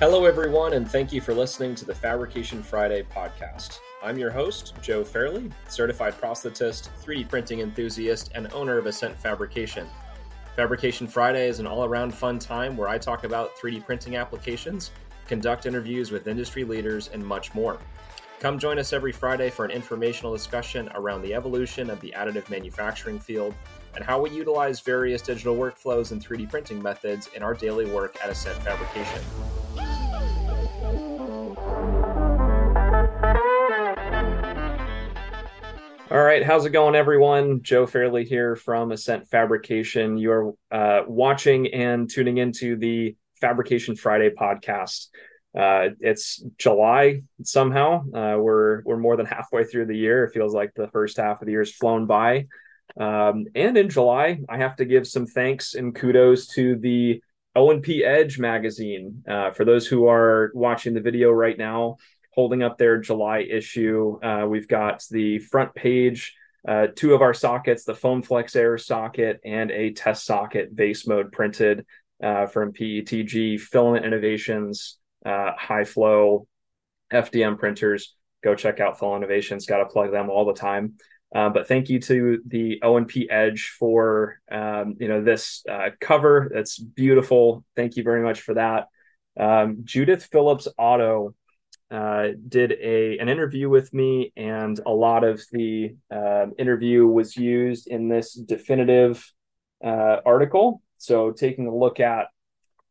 Hello, everyone, and thank you for listening to the Fabrication Friday podcast. I'm your host, Joe Fairley, certified prosthetist, 3D printing enthusiast, and owner of Ascent Fabrication. Fabrication Friday is an all around fun time where I talk about 3D printing applications, conduct interviews with industry leaders, and much more. Come join us every Friday for an informational discussion around the evolution of the additive manufacturing field and how we utilize various digital workflows and 3D printing methods in our daily work at Ascent Fabrication. All right, how's it going, everyone? Joe Fairley here from Ascent Fabrication. You're uh, watching and tuning into the Fabrication Friday podcast. Uh, it's July somehow. Uh, we're we're more than halfway through the year. It feels like the first half of the year has flown by. Um, and in July, I have to give some thanks and kudos to the O&P Edge magazine. Uh, for those who are watching the video right now, holding up their July issue. Uh, we've got the front page, uh, two of our sockets, the Foam Flex Air socket and a test socket base mode printed uh, from PETG Filament Innovations, uh, High Flow, FDM printers. Go check out Flow Innovations. Got to plug them all the time. Uh, but thank you to the O&P Edge for um, you know this uh, cover. That's beautiful. Thank you very much for that. Um, Judith Philipps Otto uh, did a an interview with me, and a lot of the uh, interview was used in this definitive uh, article. So, taking a look at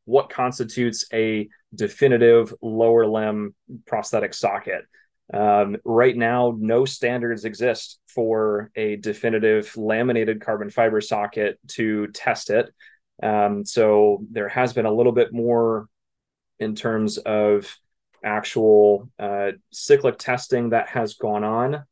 what constitutes a definitive lower limb prosthetic socket. Um, right now, no standards exist for a definitive laminated carbon fiber socket to test it. Um, so there has been a little bit more in terms of actual uh, cyclic testing that has gone on.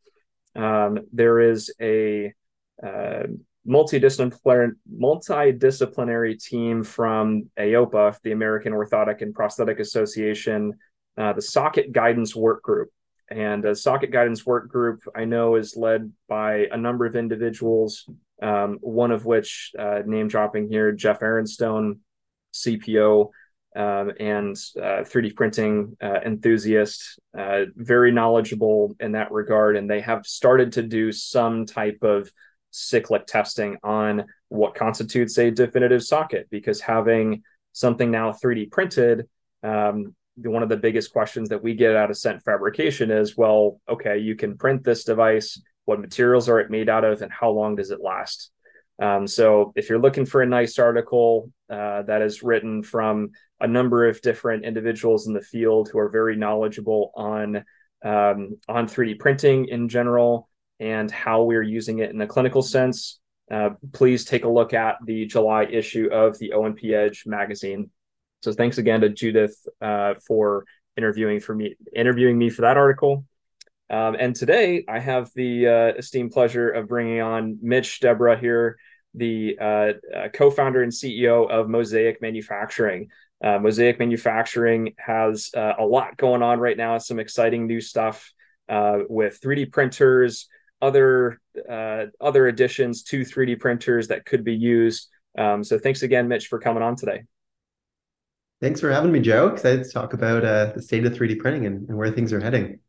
Um, there is a uh, multidisciplinary, multidisciplinary team from AOPA, the American Orthotic and Prosthetic Association, uh, the Socket Guidance Work Group. And the Socket Guidance Work Group, I know, is led by a number of individuals, um, one of which, uh, name dropping here, Jeff Erenstone, CPO, um, and uh, 3D printing uh, enthusiast, uh, very knowledgeable in that regard. And they have started to do some type of cyclic testing on what constitutes a definitive socket because having something now 3D printed, um, one of the biggest questions that we get out of Ascent Fabrication is well, okay, you can print this device. What materials are it made out of, and how long does it last? Um, so, if you're looking for a nice article uh, that is written from a number of different individuals in the field who are very knowledgeable on um, on 3D printing in general and how we're using it in a clinical sense, uh, please take a look at the July issue of the O&P Edge magazine. So thanks again to Judith uh, for interviewing for me interviewing me for that article. Um, and today I have the uh, esteemed pleasure of bringing on Mitch Debora here, the uh, uh, co-founder and CEO of Mosaic Manufacturing. Uh, Mosaic Manufacturing has uh, a lot going on right now. Some exciting new stuff uh, with 3D printers, other uh, other additions to 3D printers that could be used. Um, so thanks again, Mitch, for coming on today. Thanks for having me, Joe. Excited to talk about uh, the state of 3D printing and, and where things are heading.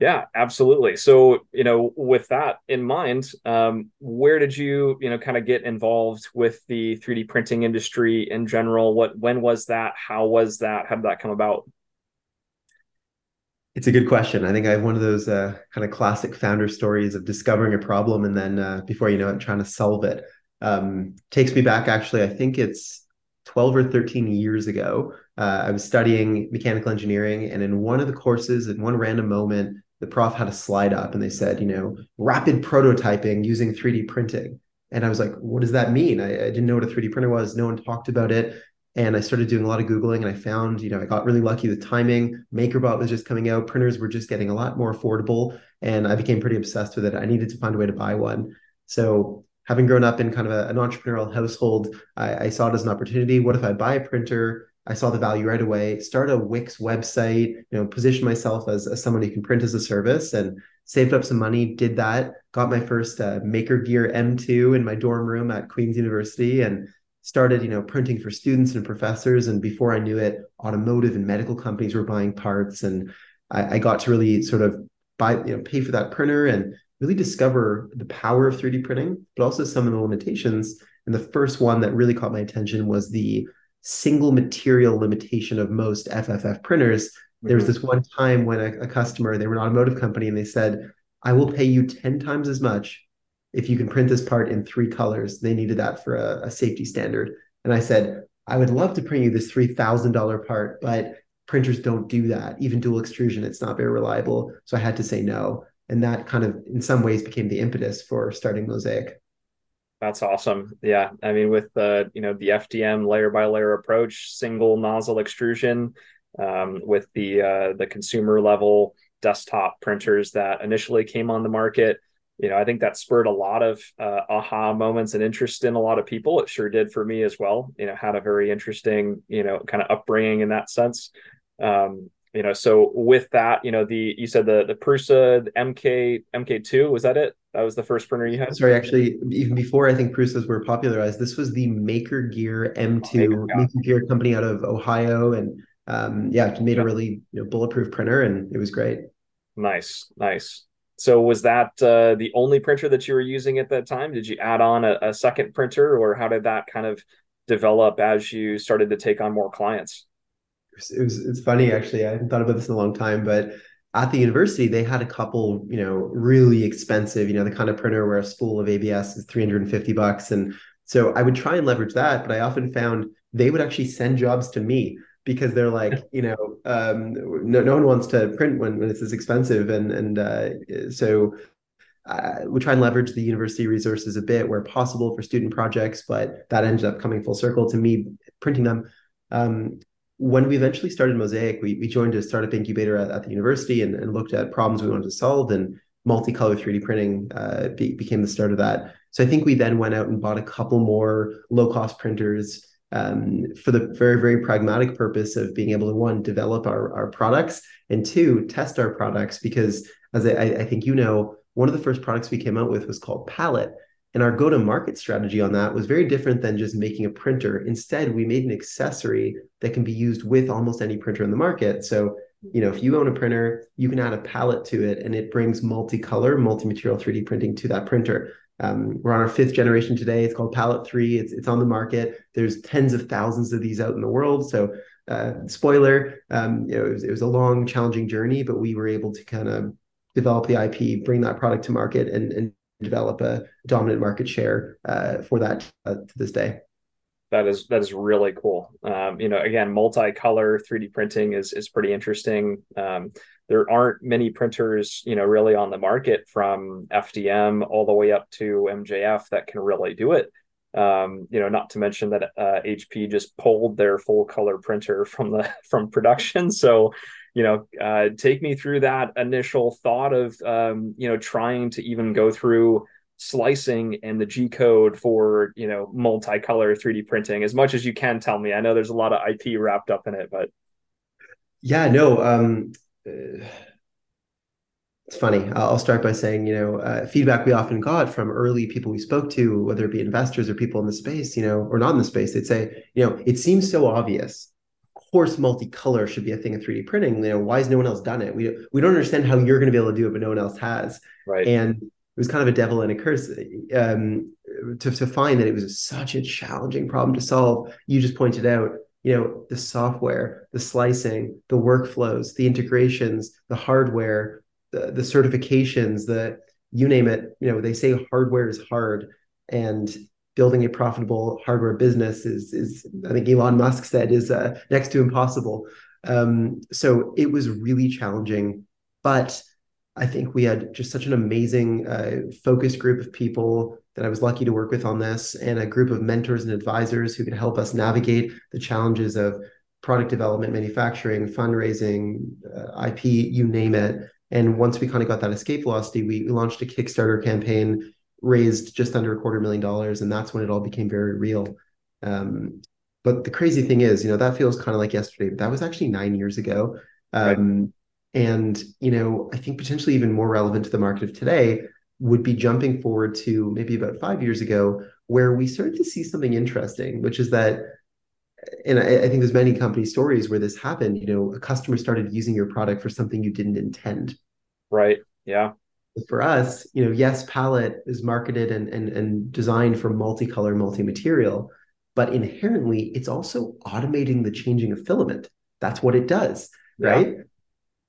Yeah, absolutely. So, you know, with that in mind, um, where did you, you know, kind of get involved with the 3D printing industry in general? What, when was that? How was that? How did that come about? It's a good question. I think I have one of those uh, kind of classic founder stories of discovering a problem and then uh, before you know it, trying to solve it. Um, takes me back, actually, I think it's 12 or 13 years ago. Uh, I was studying mechanical engineering, and in one of the courses, in one random moment, the prof had a slide up and they said, you know, rapid prototyping using 3D printing. And I was like, what does that mean? I, I, didn't know what a 3D printer was. No one talked about it. And I started doing a lot of Googling and I found, you know, I got really lucky with timing. MakerBot was just coming out. Printers were just getting a lot more affordable. And I became pretty obsessed with it. I needed to find a way to buy one. So having grown up in kind of a, an entrepreneurial household, I, I saw it as an opportunity. What if I buy a printer? I saw the value right away. Start a Wix website, you know, position myself as, as someone who can print as a service and saved up some money, did that, got my first uh, MakerGear M2 in my dorm room at Queen's University and started, you know, printing for students and professors. And before I knew it, automotive and medical companies were buying parts. And I, I got to really sort of buy, you know, pay for that printer and really discover the power of 3D printing, but also some of the limitations. And the first one that really caught my attention was the single material limitation of most FFF printers. Mm-hmm. There was mm-hmm. this one time when a, a customer, they were an automotive company, and they said, I will pay you 10 times as much if you can print this part in three colors. They needed that for a, a safety standard. And I said, I would love to print you this $3,000 part, but printers don't do that. Even dual extrusion, it's not very reliable. So I had to say no. And that kind of, in some ways, became the impetus for starting Mosaic. That's awesome. Yeah, I mean, with the you know the FDM layer by layer approach, single nozzle extrusion, um, with the uh, the consumer level desktop printers that initially came on the market, you know, I think that spurred a lot of uh, aha moments and interest in a lot of people. It sure did for me as well. You know, had a very interesting you know kind of upbringing in that sense. Um, you know, so with that, you know, the you said the the Prusa the MK MK2 was that it? That was the first printer you had. Sorry, actually, even before I think Prusas were popularized, this was the MakerGear M2 Maker, MakerGear company out of Ohio, and um, yeah, made yeah. a really you know, bulletproof printer, and it was great. Nice, nice. So was that uh, the only printer that you were using at that time? Did you add on a, a second printer, or how did that kind of develop as you started to take on more clients? it was it's funny actually. I haven't thought about this in a long time, but at the university they had a couple, you know, really expensive, you know, the kind of printer where a spool of ABS is 350 bucks. And so I would try and leverage that, but I often found they would actually send jobs to me because they're like, you know, um, no, no one wants to print when, when it's this expensive. And and uh, so uh, we try and leverage the university resources a bit where possible for student projects, but that ended up coming full circle to me printing them. Um, when we eventually started Mosaic, we, we joined a startup incubator at, at the university and, and, looked at problems we wanted to solve, and multicolor 3D printing uh, be, became the start of that. So I think we then went out and bought a couple more low cost printers um, for the very, very pragmatic purpose of being able to one, develop our, our products, and two, test our products. Because as I, I think you know, one of the first products we came out with was called Palette. And our go to market strategy on that was very different than just making a printer. Instead, we made an accessory that can be used with almost any printer in the market. So, you know, if you own a printer, you can add a palette to it and it brings multicolor, multi-material 3D printing to that printer. Um, we're on our fifth generation today. It's called Palette 3. It's, it's on the market. There's tens of thousands of these out in the world. So, uh, spoiler, um, you know, it was, it was a long, challenging journey, but we were able to kind of develop the IP, bring that product to market, and, and develop a dominant market share uh, for that uh, to this day. That is that is really cool. Um, you know, again, multicolor 3D printing is is pretty interesting. Um, there aren't many printers, you know, really on the market from FDM all the way up to MJF that can really do it. Um, you know, not to mention that uh, HP just pulled their full color printer from the from production. So, you know, uh, take me through that initial thought of, um, you know, trying to even go through slicing and the G code for, you know, multicolor 3D printing as much as you can tell me. I know there's a lot of IP wrapped up in it, but. Yeah, no. Um, uh, it's funny. I'll start by saying, you know, uh, feedback we often got from early people we spoke to, whether it be investors or people in the space, you know, or not in the space, they'd say, you know, it seems so obvious course multicolor should be a thing of 3D printing. You know, why has no one else done it? We we don't understand how you're going to be able to do it, but no one else has. Right. And it was kind of a devil and a curse um, to to find that it was such a challenging problem to solve. You just pointed out, you know, the software, the slicing, the workflows, the integrations, the hardware, the the certifications, the you name it. You know, they say hardware is hard, and building a profitable hardware business is is I think Elon Musk said is uh, next to impossible. Um, so it was really challenging, but I think we had just such an amazing uh, group of people that I was lucky to work with on this, and a group of mentors and advisors who could help us navigate the challenges of product development, manufacturing, fundraising, uh, IP, you name it. And once we kind of got that escape velocity, we, we launched a Kickstarter campaign raised just under a quarter million dollars, and that's when it all became very real. Um, but the crazy thing is, you know, that feels kind of like yesterday, but that was actually nine years ago. Um, right. And you know, I think potentially even more relevant to the market of today would be jumping forward to maybe about five years ago where we started to see something interesting, which is that, and I, I think there's many company stories where this happened. You know, a customer started using your product for something you didn't intend. Right. Yeah. For us, you know, yes, palette is marketed and and, and designed for multicolor, multi-material, but inherently it's also automating the changing of filament. That's what it does, yeah. right?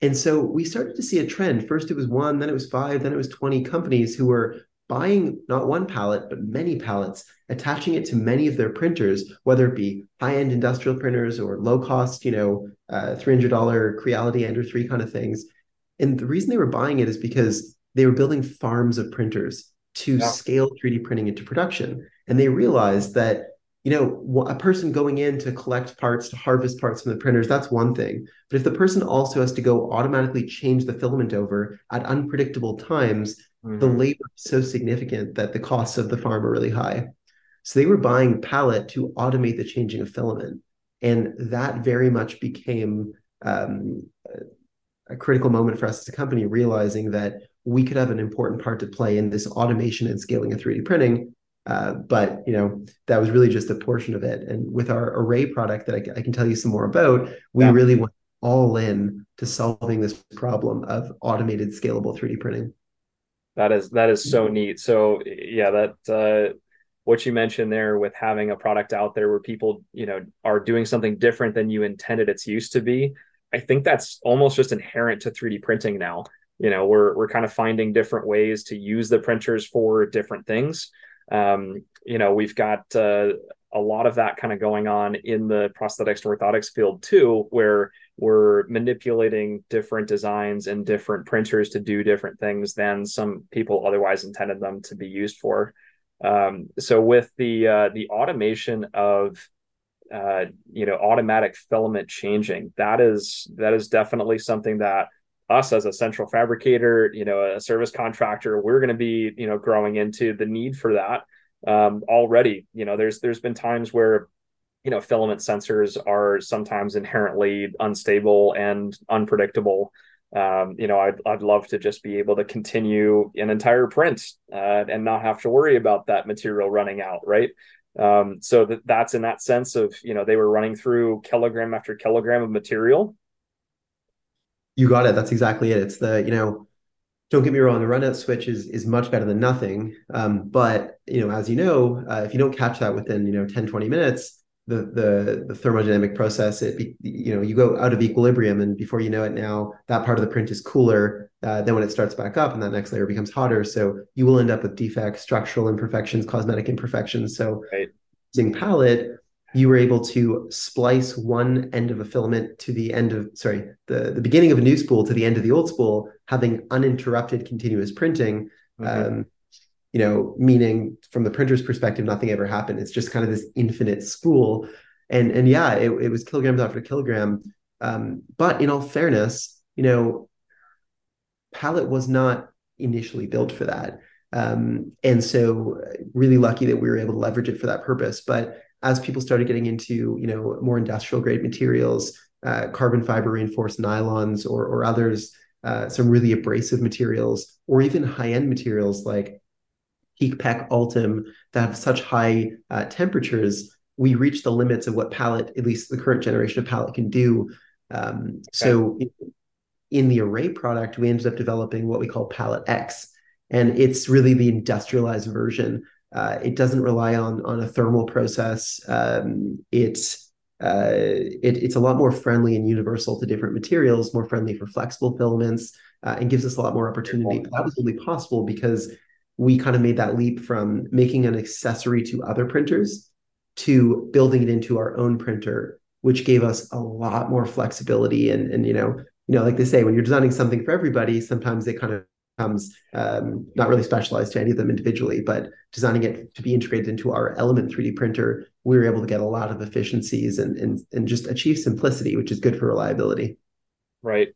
And so we started to see a trend. First, it was one, then it was five, then it was 20 companies who were buying not one palette, but many palettes, attaching it to many of their printers, whether it be high-end industrial printers or low-cost, you know, uh, $300 Creality Ender 3 kind of things. And the reason they were buying it is because they were building farms of printers to yeah. scale 3D printing into production. And they realized that you know, a person going in to collect parts, to harvest parts from the printers, that's one thing. But if the person also has to go automatically change the filament over at unpredictable times, mm-hmm. the labor is so significant that the costs of the farm are really high. So they were buying Palette to automate the changing of filament. And that very much became um, a critical moment for us as a company, realizing that we could have an important part to play in this automation and scaling of 3D printing uh, but you know that was really just a portion of it. And with our array product that I, I can tell you some more about, we yeah. really went all in to solving this problem of automated scalable 3D printing. That is that is so neat. So yeah, that uh, what you mentioned there with having a product out there where people you know are doing something different than you intended it's used to be. I think that's almost just inherent to 3D printing now. You know, we're we're kind of finding different ways to use the printers for different things um, you know, we've got uh, a lot of that kind of going on in the prosthetics and orthotics field too, where we're manipulating different designs and different printers to do different things than some people otherwise intended them to be used for. Um, so with the uh, the automation of uh, you know automatic filament changing, that is that is definitely something that us as a central fabricator, you know, a service contractor, we're going to be, you know, growing into the need for that um, already. You know, there's there's been times where, you know, filament sensors are sometimes inherently unstable and unpredictable. Um, you know, I'd I'd love to just be able to continue an entire print uh, and not have to worry about that material running out, right? Um, so that that's in that sense of you know they were running through kilogram after kilogram of material you got it. That's exactly it. It's the, you know, don't get me wrong, the run out switch is is much better than nothing. Um, but you know, as you know, uh, if you don't catch that within, you know, 10, 20 minutes, the the the thermodynamic process, it be, you know, you go out of equilibrium and before you know it now, that part of the print is cooler. Uh, then when it starts back up and that next layer becomes hotter. So you will end up with defects, structural imperfections, cosmetic imperfections. So right. using palette, you were able to splice one end of a filament to the end of sorry the, the beginning of a new spool to the end of the old spool having uninterrupted continuous printing mm-hmm. um, you know meaning from the printer's perspective nothing ever happened. It's just kind of this infinite spool. And and yeah it, it was kilograms after kilogram. Um, but in all fairness you know palette was not initially built for that. Um, and so really lucky that we were able to leverage it for that purpose. But as people started getting into you know more industrial grade materials, uh, carbon fiber reinforced nylons or or others, uh, some really abrasive materials, or even high end materials like PEEK PEKK Ultem that have such high uh, temperatures, we reach the limits of what palette, at least the current generation of palette, can do. Um, okay. So in the array product, we ended up developing what we call Palette X. And it's really the industrialized version uh, it doesn't rely on on a thermal process. Um, it's uh, it, it's a lot more friendly and universal to different materials, more friendly for flexible filaments, uh, and gives us a lot more opportunity. But that was only possible because we kind of made that leap from making an accessory to other printers to building it into our own printer, which gave us a lot more flexibility. And and you know, you know, like they say, when you're designing something for everybody, sometimes they kind of becomes um, not really specialized to any of them individually, but designing it to be integrated into our Element 3D printer, we were able to get a lot of efficiencies and and and just achieve simplicity, which is good for reliability. Right.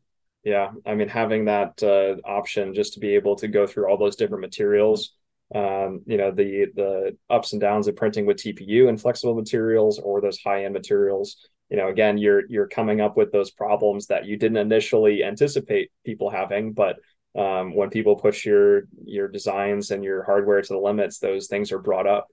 Yeah. I mean, having that uh, option just to be able to go through all those different materials, um, you know, the the ups and downs of printing with TPU and flexible materials or those high end materials. You know, again, you're you're coming up with those problems that you didn't initially anticipate people having, but um, when people push your your designs and your hardware to the limits, those things are brought up.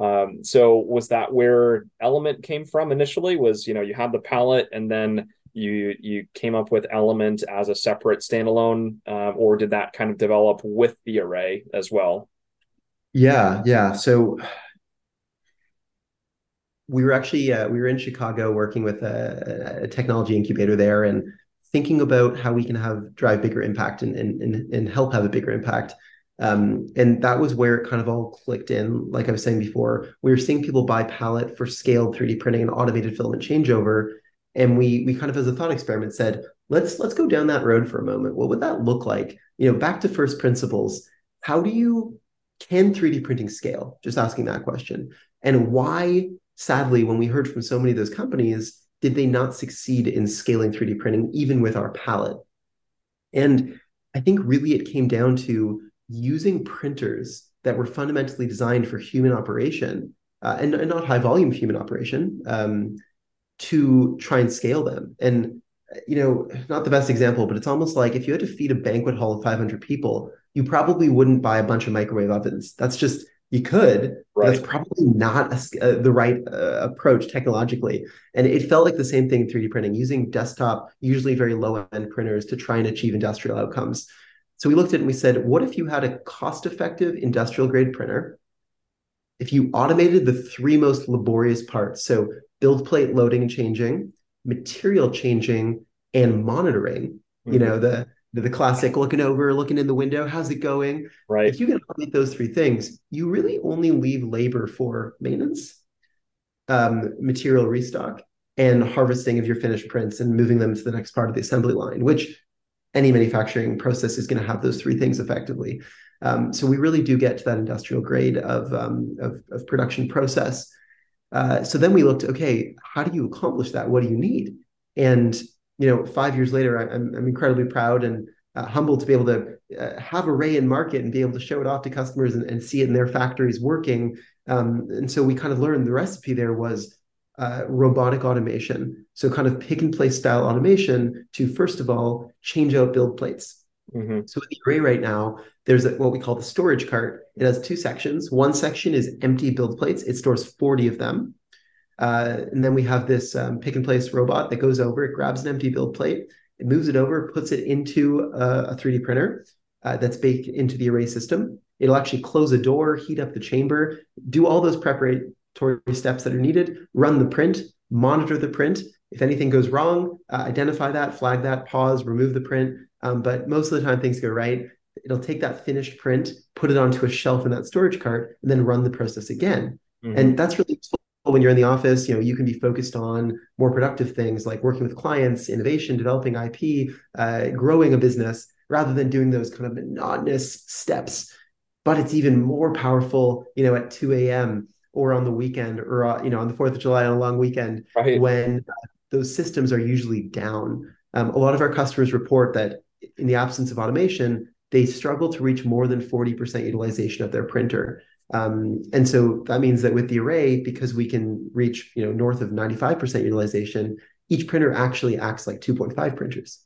Um, so was that where Element came from initially? Was you know you had the palette and then you you came up with Element as a separate standalone, uh, or did that kind of develop with the array as well? Yeah, yeah. So we were actually uh, we were in Chicago working with a, a, technology incubator there and thinking about how we can have drive bigger impact and and and, and help have a bigger impact. Um, and that was where it kind of all clicked in. Like I was saying before, we were seeing people buy Palette for scaled 3D printing and automated filament changeover. And we we kind of as a thought experiment said, let's let's go down that road for a moment. What would that look like? You know, back to first principles. How do you can 3D printing scale? Just asking that question. And why, sadly, when we heard from so many of those companies, did they not succeed in scaling 3D printing even with our palette? And I think really it came down to using printers that were fundamentally designed for human operation uh, and, and, not high volume human operation um, to try and scale them. And you know, not the best example, but it's almost like if you had to feed a banquet hall of 500 people, you probably wouldn't buy a bunch of microwave ovens. That's just you could. Right. That's probably not a, uh, the right uh, approach technologically. And it felt like the same thing in 3D printing, using desktop, usually very low end printers to try and achieve industrial outcomes. So we looked at it and we said, what if you had a cost effective industrial grade printer? If you automated the three most laborious parts, so build plate loading and changing, material changing, and monitoring, mm-hmm. you know, the the classic looking over, looking in the window, how's it going? Right. If you can automate those three things, you really only leave labor for maintenance, um, material restock, and harvesting of your finished prints and moving them to the next part of the assembly line, which any manufacturing process is going to have those three things effectively. Um, so we really do get to that industrial grade of, um, of, of, production process. Uh, so then we looked, okay, how do you accomplish that? What do you need? And you know, five years later, I'm, I'm incredibly proud and uh, humbled to be able to uh, have Array in market and be able to show it off to customers and, and see it in their factories working. Um, and so we kind of learned the recipe there was uh, robotic automation. So kind of pick and place style automation to first of all change out build plates. Mm-hmm. So with the array right now, there's a, what we call the storage cart. It has two sections. One section is empty build plates. It stores 40 of them. Uh, and then we have this um, pick and place robot that goes over, it grabs an empty build plate, it moves it over, puts it into a, a 3D printer uh, that's baked into the array system. It'll actually close a door, heat up the chamber, do all those preparatory steps that are needed, run the print, monitor the print. If anything goes wrong, uh, identify that, flag that, pause, remove the print. Um, but most of the time, things go right. It'll take that finished print, put it onto a shelf in that storage cart, and then run the process again. Mm-hmm. And that's really when you're in the office, you know, you can be focused on more productive things like working with clients, innovation, developing IP, uh, growing a business, rather than doing those kind of monotonous steps. But it's even more powerful, you know, at 2 a.m. or on the weekend or, uh, you know, on the 4th of July on a long weekend right. when uh, those systems are usually down. Um, a lot of our customers report that in the absence of automation, they struggle to reach more than 40% utilization of their printer. Um, and so that means that with the array, because we can reach you know north of 95% utilization, each printer actually acts like 2.5 printers.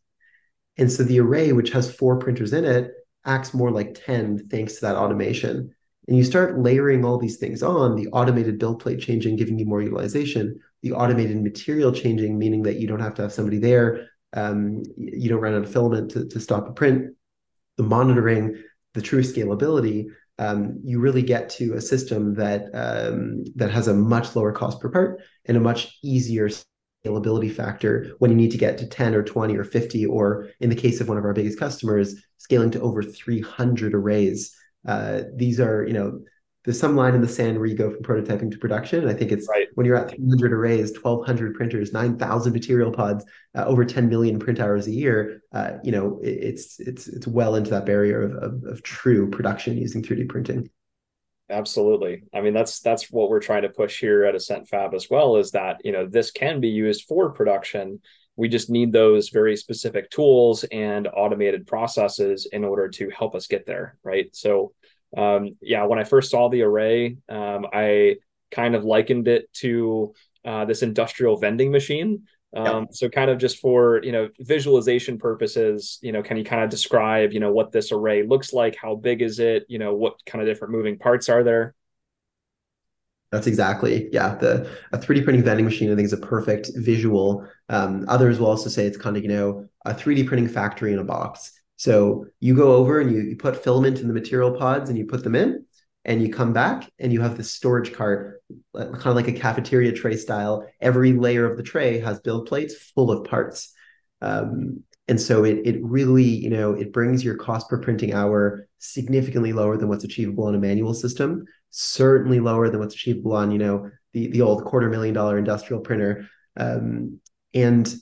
And so the array, which has four printers in it, acts more like 10 thanks to that automation. And you start layering all these things on the automated build plate changing, giving you more utilization, the automated material changing, meaning that you don't have to have somebody there. Um, you don't run out of filament to, to stop a print, the monitoring, the true scalability um, you really get to a system that um, that has a much lower cost per part and a much easier scalability factor when you need to get to 10 or 20 or 50 or in the case of one of our biggest customers scaling to over 300 arrays. Uh, these are you know there's some line in the sand where you go from prototyping to production. And I think it's right. when you're at 300 arrays, 1,200 printers, 9,000 material pods, uh, over 10 million print hours a year. Uh, you know, it, it's it's it's well into that barrier of, of, of true production using 3D printing. Absolutely. I mean, that's that's what we're trying to push here at Ascent Fab as well. Is that you know this can be used for production. We just need those very specific tools and automated processes in order to help us get there, right? So um, yeah, when I first saw the array, um, I kind of likened it to uh, this industrial vending machine. Um, So, kind of just for you know visualization purposes, you know, can you kind of describe you know what this array looks like? How big is it? You know, what kind of different moving parts are there? That's exactly yeah. The a 3D printing vending machine I think is a perfect visual. Um, others will also say it's kind of you know a 3D printing factory in a box. So you go over and you, you put filament in the material pods and you put them in, and you come back and you have this storage cart, kind of like a cafeteria tray style. Every layer of the tray has build plates full of parts. Um, and so it it really you know it brings your cost per printing hour significantly lower than what's achievable on a manual system certainly lower than what's achievable on you know the the old quarter million dollar industrial printer um, and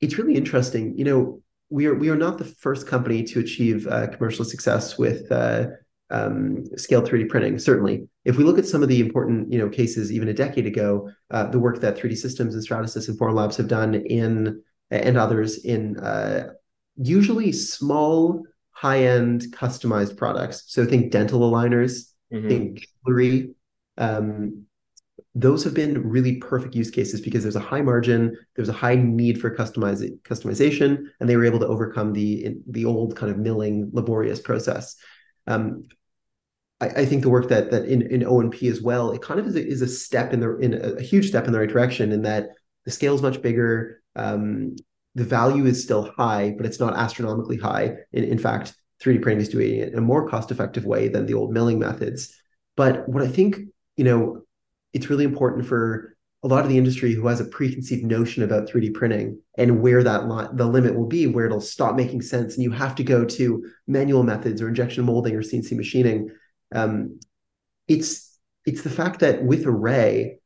it's really interesting you know we are we are not the first company to achieve uh, commercial success with uh, um, scale 3D printing. Certainly, if we look at some of the important you know cases even a decade ago, uh, the work that 3D Systems and Stratasys and Formlabs have done in and others in uh, usually small, high end customized products. So think dental aligners, mm-hmm. think jewelry. Um, those have been really perfect use cases because there's a high margin, there's a high need for customize, customization, and they were able to overcome the the old kind of milling laborious process. Um, I, I, think the work that that in, in O&P as well, it kind of is a, is a step in the in a, a huge step in the right direction in that the scale is much bigger. Um, the value is still high, but it's not astronomically high. In, in fact, 3D printing is doing it in a more cost-effective way than the old milling methods. But what I think, you know, it's really important for a lot of the industry who has a preconceived notion about 3D printing and where that li- the limit will be, where it'll stop making sense, and you have to go to manual methods or injection molding or CNC machining. Um, it's it's the fact that with array,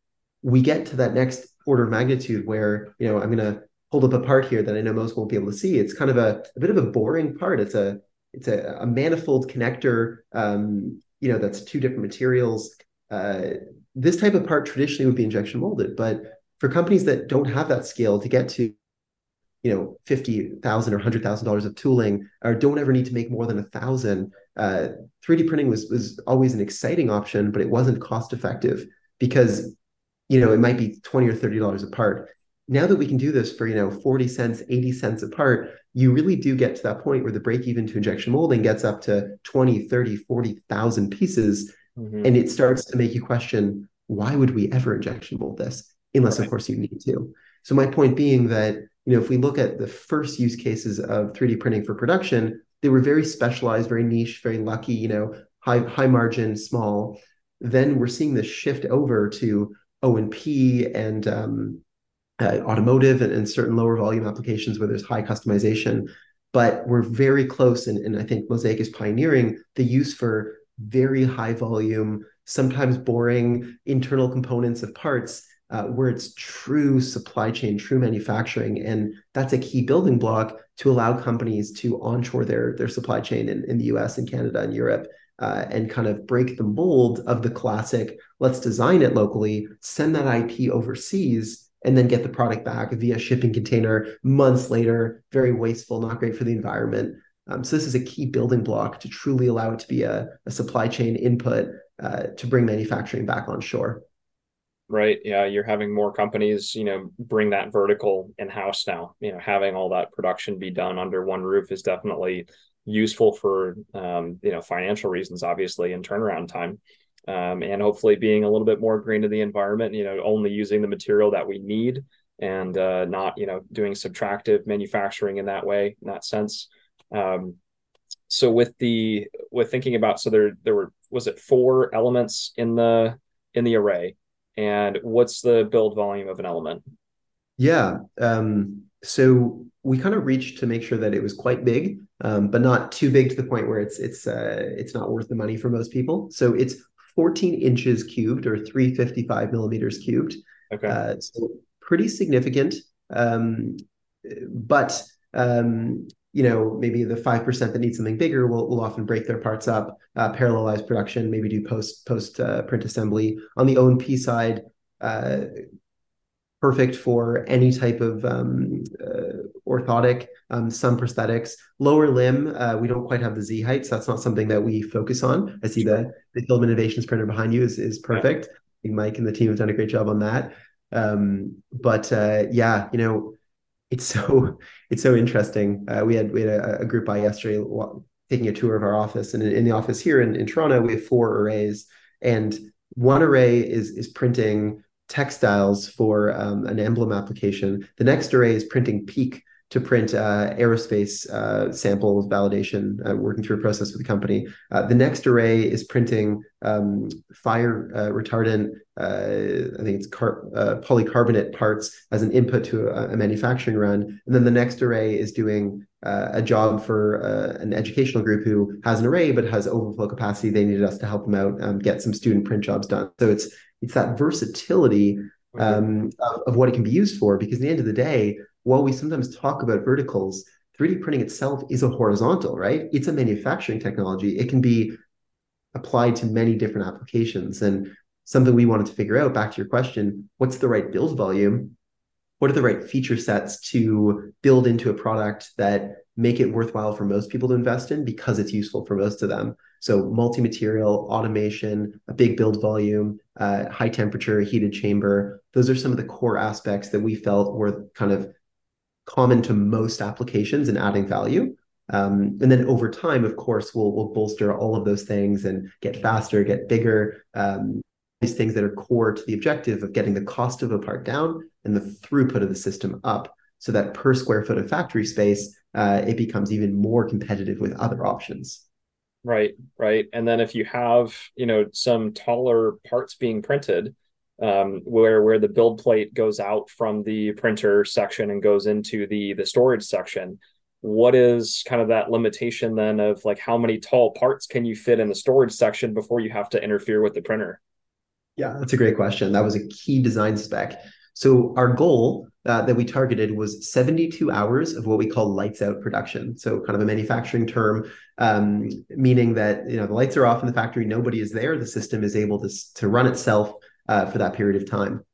we get to that next order of magnitude where you know I'm going to hold up a part here that I know most won't be able to see. It's kind of a, a bit of a boring part. It's a it's a, a manifold connector, um, you know, that's two different materials. Uh, this type of part traditionally would be injection molded, but for companies that don't have that scale to get to, you know, fifty thousand or hundred thousand dollars of tooling, or don't ever need to make more than a thousand, uh, 3D printing was was always an exciting option, but it wasn't cost effective because, you know, it might be twenty or thirty dollars a part. Now that we can do this for you know 40 cents 80 cents a part you really do get to that point where the break even to injection molding gets up to 20 30 40,000 pieces mm-hmm. and it starts to make you question why would we ever injection mold this unless right. of course you need to so my point being that you know if we look at the first use cases of 3d printing for production they were very specialized very niche very lucky you know high high margin small then we're seeing this shift over to o&p and um, uh, automotive and, and, certain lower volume applications where there's high customization. But we're very close, and, and I think Mosaic is pioneering the use for very high volume, sometimes boring internal components of parts uh, where it's true supply chain, true manufacturing. And that's a key building block to allow companies to onshore their, their supply chain in, in the US and Canada and Europe uh, and kind of break the mold of the classic, let's design it locally, send that IP overseas and then get the product back via shipping container months later. Very wasteful, not great for the environment. Um, so this is a key building block to truly allow it to be a, a supply chain input uh, to bring manufacturing back on shore. Right. Yeah. You're having more companies, you know, bring that vertical in house now. You know, having all that production be done under one roof is definitely useful for, um, you know, financial reasons, obviously, and turnaround time um, and hopefully being a little bit more green to the environment. You know, only using the material that we need and uh, not you know doing subtractive manufacturing in that way in that sense. Um, so with the with thinking about so there there were was it four elements in the in the array and what's the build volume of an element yeah um, so we kind of reached to make sure that it was quite big um, but not too big to the point where it's it's uh, it's not worth the money for most people so it's 14 inches cubed or 355 millimeters cubed. Okay. Uh, so pretty significant. Um, but um, you know, maybe the five percent that need something bigger will, will often break their parts up, uh, parallelize production, maybe do post post uh, print assembly. On the O&P side, uh, perfect for any type of um, uh, orthotic, um, some prosthetics. Lower limb, uh, we don't quite have the Z heights. That's not something that we focus on. I see the the Filament Innovations printer behind you is is perfect. Yeah. Mike and the team have done a great job on that. Um, but uh, yeah, you know, it's so it's so interesting. Uh, we had we had a, a group by yesterday taking a tour of our office, and in, in the office here in, in Toronto, we have four arrays and one array is is printing textiles for um, an emblem application. The next array is printing PEEK to print uh, aerospace uh, samples validation, uh, working through a process with the company. Uh, the next array is printing um, fire uh, retardant, uh, I think it's car- polycarbonate parts as an input to a, a, manufacturing run. And then the next array is doing a job for an educational group who has an array but has overflow capacity. They needed us to help them out um, get some student print jobs done. So it's it's that versatility um, of, of what it can be used for. Because at the end of the day, while we sometimes talk about verticals, 3D printing itself is a horizontal, right? It's a manufacturing technology. It can be applied to many different applications. And something we wanted to figure out, back to your question, what's the right build volume? What are the right feature sets to build into a product that make it worthwhile for most people to invest in because it's useful for most of them? So multi-material, automation, a big build volume, uh, high temperature, heated chamber. Those are some of the core aspects that we felt were kind of common to most applications and adding value. Um, and then over time, of course, we'll we'll bolster all of those things and get faster, get bigger. Um, these things that are core to the objective of getting the cost of a part down and the throughput of the system up, so that per square foot of factory space, uh, it becomes even more competitive with other options. Right, right. And then if you have, you know, some taller parts being printed, um, where where the build plate goes out from the printer section and goes into the the storage section. What is kind of that limitation then of like how many tall parts can you fit in the storage section before you have to interfere with the printer? Yeah that's a great question. That was a key design spec. So our goal uh, that we targeted was 72 hours of what we call lights out production. So kind of a manufacturing term um, meaning that you know the lights are off in the factory. Nobody is there. The system is able to, to run itself uh, for that period of time.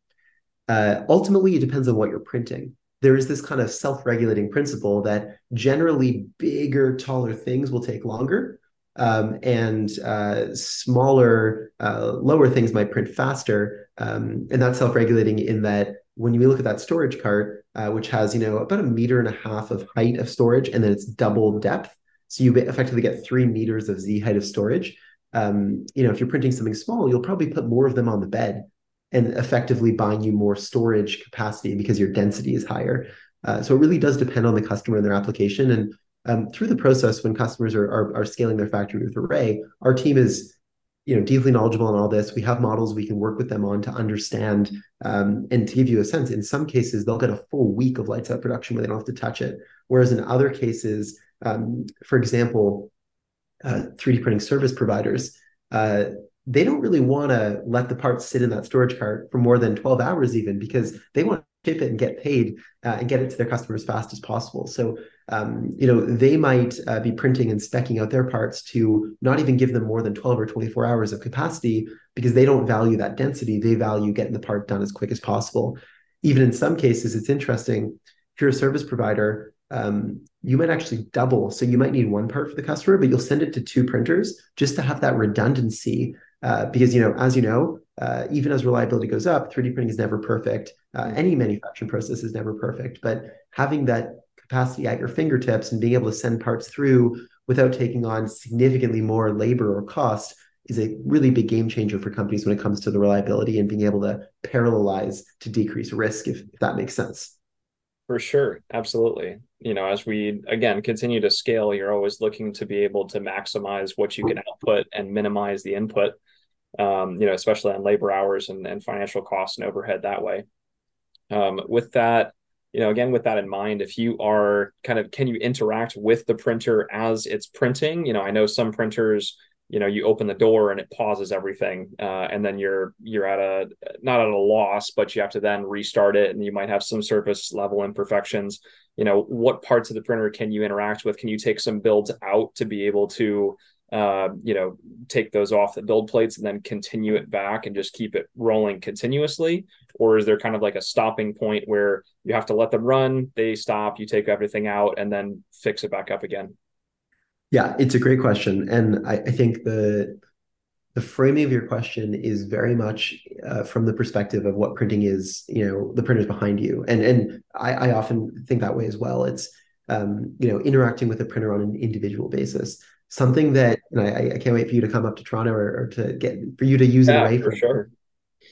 Uh, ultimately, it depends on what you're printing. There is this kind of self regulating principle that generally bigger, taller things will take longer. Um, and uh, smaller, uh, lower things might print faster. Um, and that's self regulating in that when you look at that storage cart, uh, which has you know about a meter and a half of height of storage, and then it's double depth, so you effectively get three meters of z height of storage um, you know, if you're printing something small, you'll probably put more of them on the bed and effectively buying you more storage capacity because your density is higher. Uh, so it really does depend on the customer and their application. And um, through the process, when customers are, are, are scaling their factory with Array, our team is you know deeply knowledgeable on all this. We have models we can work with them on to understand um, and to give you a sense. In some cases, they'll get a full week of lights out production where they don't have to touch it. Whereas in other cases, um, for example, uh, 3D printing service providers, uh, they don't really want to let the parts sit in that storage cart for more than 12 hours, even because they want to ship it and get paid uh, and get it to their customers as fast as possible. So, um, you know, they might uh, be printing and specking out their parts to not even give them more than 12 or 24 hours of capacity because they don't value that density. They value getting the part done as quick as possible. Even in some cases, it's interesting. If you're a service provider, um, you might actually double. So you might need one part for the customer, but you'll send it to two printers just to have that redundancy. Uh, because you know, as you know, uh, even as reliability goes up, 3D printing is never perfect. Uh, any manufacturing process is never perfect, but having that capacity at your fingertips and being able to send parts through without taking on significantly more labor or cost is a really big game changer for companies when it comes to the reliability and being able to parallelize to decrease risk, if, if that makes sense. For sure. Absolutely. You know, as we again continue to scale, you're always looking to be able to maximize what you can output and minimize the input, um, you know, especially on labor hours and, and financial costs and overhead that way. Um, with that, you know, again, with that in mind, if you are kind of, can you interact with the printer as it's printing? You know, I know some printers you know you open the door and it pauses everything uh, and then you're you're at a not at a loss but you have to then restart it and you might have some surface level imperfections. You know what parts of the printer can you interact with? Can you take some builds out to be able to uh, you know take those off the build plates and then continue it back and just keep it rolling continuously? Or is there kind of like a stopping point where you have to let them run they stop you take everything out and then fix it back up again yeah, it's a great question, and I, I think the the framing of your question is very much uh, from the perspective of what printing is. You know, the printers behind you, and and I, I often think that way as well. It's um, you know interacting with a printer on an individual basis. something that I, I can't wait for you to come up to Toronto or, or to get for you to use yeah, it away for sure.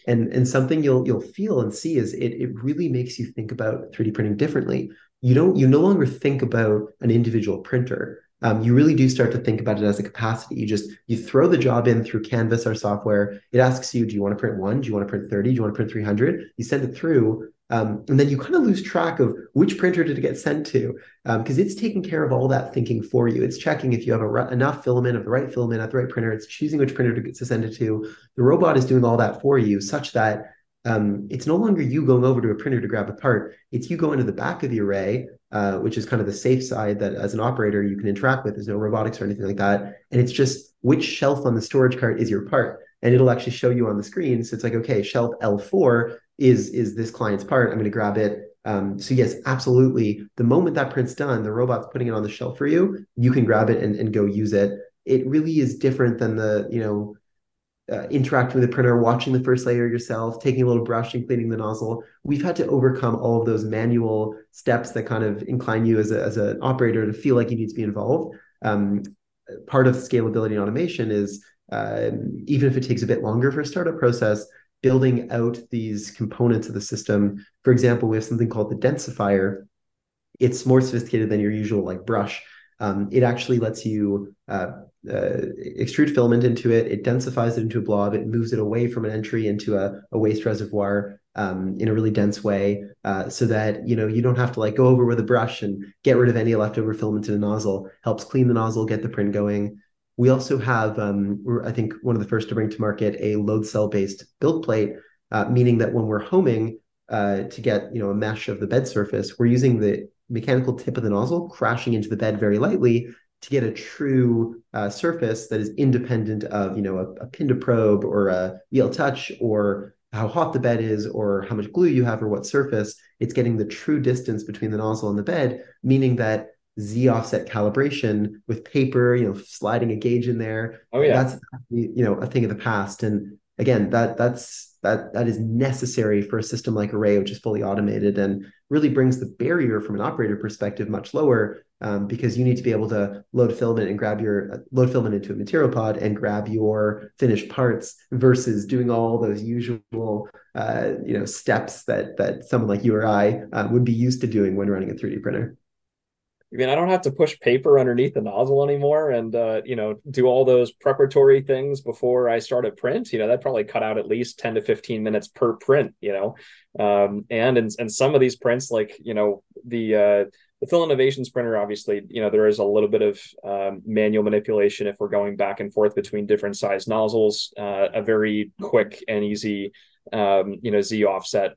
And and something you'll you'll feel and see is it it really makes you think about 3D printing differently. You don't you no longer think about an individual printer. Um, you really do start to think about it as a capacity. You just you throw the job in through Canvas, our software. It asks you, do you want to print one? Do you want to print 30? Do you want to print 300? You send it through. Um, and then you kind of lose track of which printer did it get sent to because um, it's taking care of all that thinking for you. It's checking if you have a, enough filament of the right filament at the right printer. It's choosing which printer to, to send it to. The robot is doing all that for you such that um, it's no longer you going over to a printer to grab a part. It's you going to the back of the array, uh, which is kind of the safe side that as an operator you can interact with. There's no robotics or anything like that. And it's just which shelf on the storage cart is your part. And it'll actually show you on the screen. So it's like, okay, shelf L4 is is this client's part. I'm going to grab it. Um, so yes, absolutely. The moment that print's done, the robot's putting it on the shelf for you. You can grab it and, and go use it. It really is different than the you know uh, interacting with the printer, watching the first layer yourself, taking a little brush and cleaning the nozzle. We've had to overcome all of those manual steps that kind of incline you as, a, as an operator to feel like you need to be involved. Um, part of scalability and automation is uh, even if it takes a bit longer for a startup process, building out these components of the system. For example, we have something called the densifier. It's more sophisticated than your usual like brush. Um, it actually lets you uh, uh, extrude filament into it. It densifies it into a blob. It moves it away from an entry into a, a waste reservoir um, in a really dense way, uh, so that you know you don't have to like go over with a brush and get rid of any leftover filament in a nozzle. Helps clean the nozzle, get the print going. We also have, um, we're, I think, one of the first to bring to market a load cell based build plate, uh, meaning that when we're homing uh, to get you know a mesh of the bed surface, we're using the mechanical tip of the nozzle crashing into the bed very lightly to get a true uh, surface that is independent of you know a, a pin to probe or a BLTouch or how hot the bed is or how much glue you have or what surface. It's getting the true distance between the nozzle and the bed, meaning that Z offset calibration with paper, you know, sliding a gauge in there. Oh yeah, that's you know a thing of the past. And again, that that's that that is necessary for a system like Array, which is fully automated and really brings the barrier from an operator perspective much lower um, because you need to be able to load filament and grab your uh, load filament into a material pod and grab your finished parts versus doing all those usual uh, you know steps that that someone like you or I uh, would be used to doing when running a 3D printer. I mean, I don't have to push paper underneath the nozzle anymore and, uh, you know, do all those preparatory things before I start a print. You know, that probably cut out at least 10 to 15 minutes per print, you know. Um, and in, in some of these prints, like, you know, the, uh, the Fill Innovations printer, obviously, you know, there is a little bit of um, manual manipulation if we're going back and forth between different size nozzles. Uh, a very quick and easy, um, you know, Z offset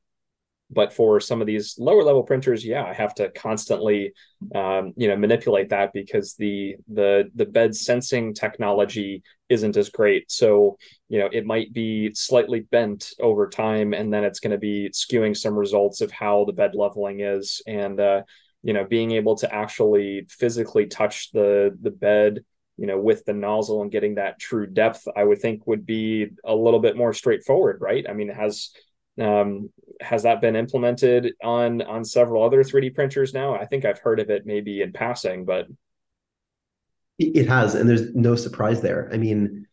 but for some of these lower level printers yeah i have to constantly um, you know manipulate that because the the the bed sensing technology isn't as great so you know it might be slightly bent over time and then it's going to be skewing some results of how the bed leveling is and uh, you know being able to actually physically touch the the bed you know with the nozzle and getting that true depth i would think would be a little bit more straightforward right i mean has um, has that been implemented on on several other 3D printers now? I think I've heard of it maybe in passing, but it has, and there's no surprise there. I mean,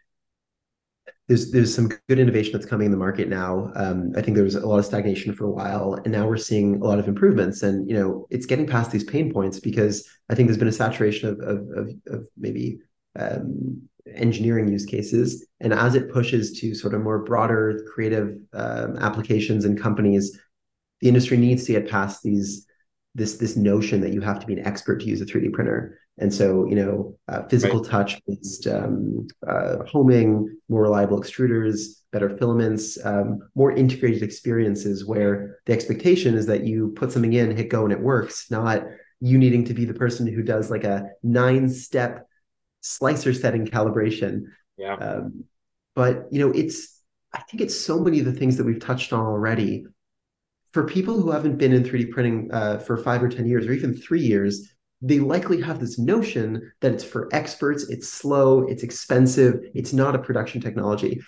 there's there's some good innovation that's coming in the market now. Um, I think there was a lot of stagnation for a while, and now we're seeing a lot of improvements. And you know, it's getting past these pain points because I think there's been a saturation of of, of, of maybe um, engineering use cases. And as it pushes to sort of more broader creative um, applications and companies, the industry needs to get past these this this notion that you have to be an expert to use a 3D printer. And so, you know, uh, physical right. touch based um, uh, homing, more reliable extruders, better filaments, um, more integrated experiences where the expectation is that you put something in, hit go, and it works, not you needing to be the person who does like a nine step slicer setting calibration. Yeah. Um, but you know, it's I think it's so many of the things that we've touched on already. For people who haven't been in 3D printing uh, for five or 10 years or even three years, they likely have this notion that it's for experts, it's slow, it's expensive, it's not a production technology.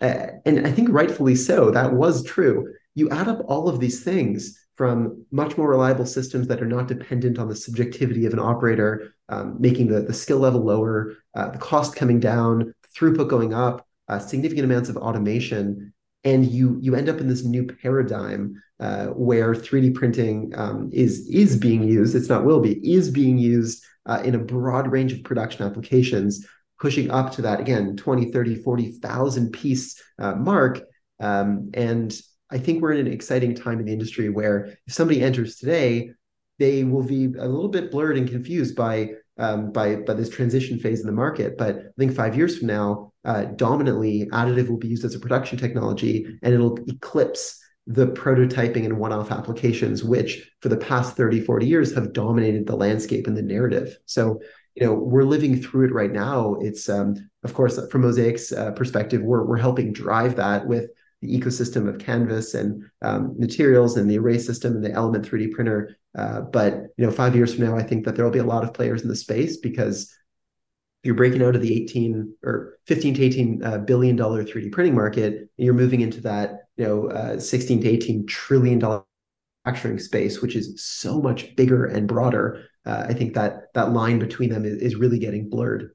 Uh, and I think rightfully so, that was true. You add up all of these things, from much more reliable systems that are not dependent on the subjectivity of an operator, um, making the, the skill level lower, uh, the cost coming down, throughput going up, uh, significant amounts of automation, and you you end up in this new paradigm uh, where 3D printing um, is is being used. It's not will be is being used uh, in a broad range of production applications, pushing up to that again 20, 30, 40,000 piece uh, mark. Um, and I think we're in an exciting time in the industry where if somebody enters today, they will be a little bit blurred and confused by um, by by this transition phase in the market. But I think five years from now, uh, dominantly additive will be used as a production technology, and it'll eclipse the prototyping and one-off applications, which for the past 30, 40 years have dominated the landscape and the narrative. So you know we're living through it right now. It's um, of course from Mosaic's uh, perspective, we're we're helping drive that with the ecosystem of Canvas and um, materials and the array system and the Element 3D printer. Uh, but you know, five years from now, I think that there will be a lot of players in the space because you're breaking out of the 18 or 15 to 18 uh, billion dollar 3D printing market. and you're moving into that you know uh, 16 to 18 trillion dollar manufacturing space, which is so much bigger and broader. Uh, I think that that line between them is, is really getting blurred.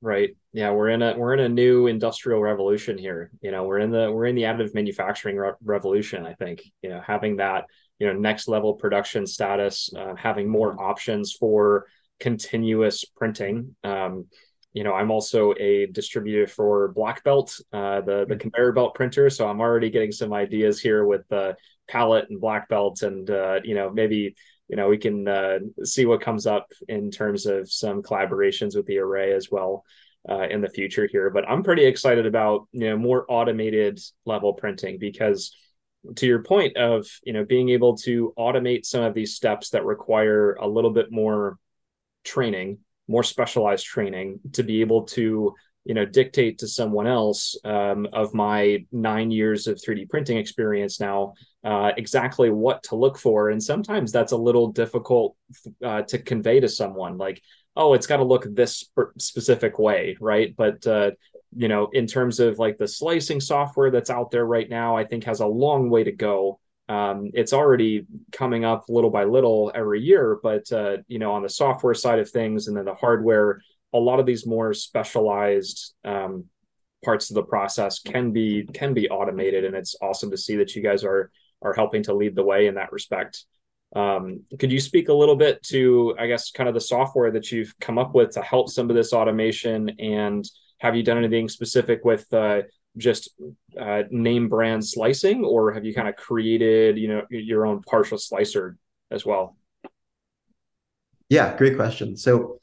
Right. Yeah, we're in a we're in a new industrial revolution here. You know, we're in the we're in the additive manufacturing re- revolution. I think you know having that you know next level production status, uh, having more options for continuous printing. Um, you know, I'm also a distributor for Black Belt, uh, the the mm-hmm. conveyor belt printer. So I'm already getting some ideas here with the Palette and Black Belt, and uh, you know maybe you know we can uh, see what comes up in terms of some collaborations with the array as well uh, in the future here but i'm pretty excited about you know more automated level printing because to your point of you know being able to automate some of these steps that require a little bit more training more specialized training to be able to you know dictate to someone else um, of my nine years of 3d printing experience now uh, exactly what to look for. And sometimes that's a little difficult uh, to convey to someone like oh it's got to look this specific way right? But uh, you know in terms of like the slicing software that's out there right now i think has a long way to go. Um, it's already coming up little by little every year but uh, you know on the software side of things and then the hardware a lot of these more specialized um, parts of the process can be can be automated and it's awesome to see that you guys are are helping to lead the way in that respect. Um, could you speak a little bit to i guess kind of the software that you've come up with to help some of this automation and have you done anything specific with uh, just uh, name brand slicing or have you kind of created you know your own partial slicer as well yeah great question so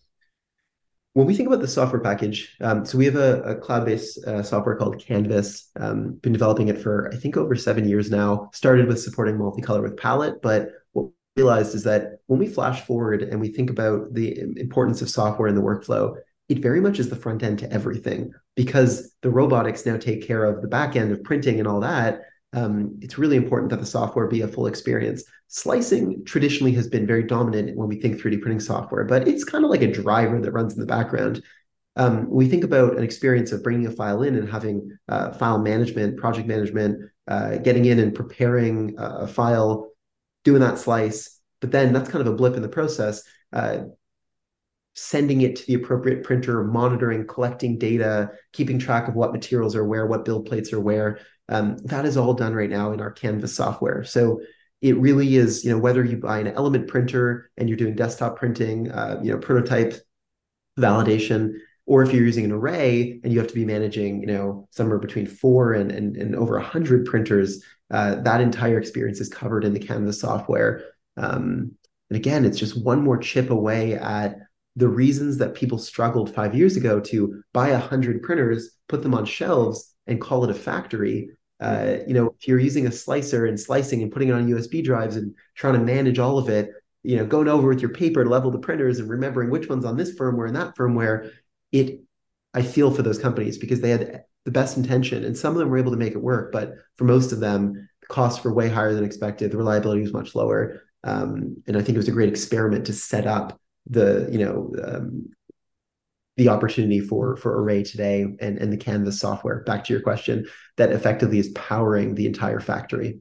when we think about the software package, um, so we have a, a cloud-based uh, software called Canvas. Um, been developing it for I think over seven years now. Started with supporting multicolor with Palette, but what we realized is that when we flash forward and we think about the importance of software in the workflow, it very much is the front end to everything because the robotics now take care of the back end of printing and all that um, it's really important that the software be a full experience. Slicing traditionally has been very dominant when we think 3D printing software, but it's kind of like a driver that runs in the background. Um, we think about an experience of bringing a file in and having uh, file management, project management, uh, getting in and preparing a file, doing that slice, but then that's kind of a blip in the process. Uh, sending it to the appropriate printer, monitoring, collecting data, keeping track of what materials are where, what build plates are where. Um, that is all done right now in our Canvas software. So it really is, you know, whether you buy an element printer and you're doing desktop printing, uh, you know, prototype validation, or if you're using an array and you have to be managing, you know, somewhere between four and and, and over a hundred printers, uh, that entire experience is covered in the Canvas software. Um, and again, it's just one more chip away at the reasons that people struggled five years ago to buy a hundred printers, put them on shelves, and call it a factory uh, you know, if you're using a slicer and slicing and putting it on USB drives and trying to manage all of it, you know, going over with your paper to level the printers and remembering which one's on this firmware and that firmware, it I feel for those companies because they had the best intention and some of them were able to make it work, but for most of them, the costs were way higher than expected. The reliability was much lower. Um, and I think it was a great experiment to set up the, you know, um, the opportunity for for array today and and the canvas software back to your question that effectively is powering the entire factory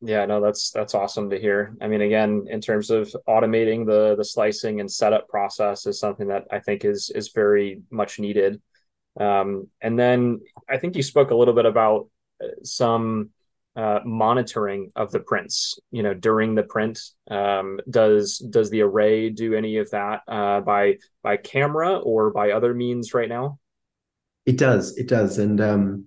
Yeah, no, that's that's awesome to hear. I mean, again, in terms of automating the the slicing and setup process is something that I think is is very much needed. Um, and then I think you spoke a little bit about uh, some uh, monitoring of the prints. You know, during the print, um, does does the array do any of that uh, by by camera or by other means right now? It does. It does, and um,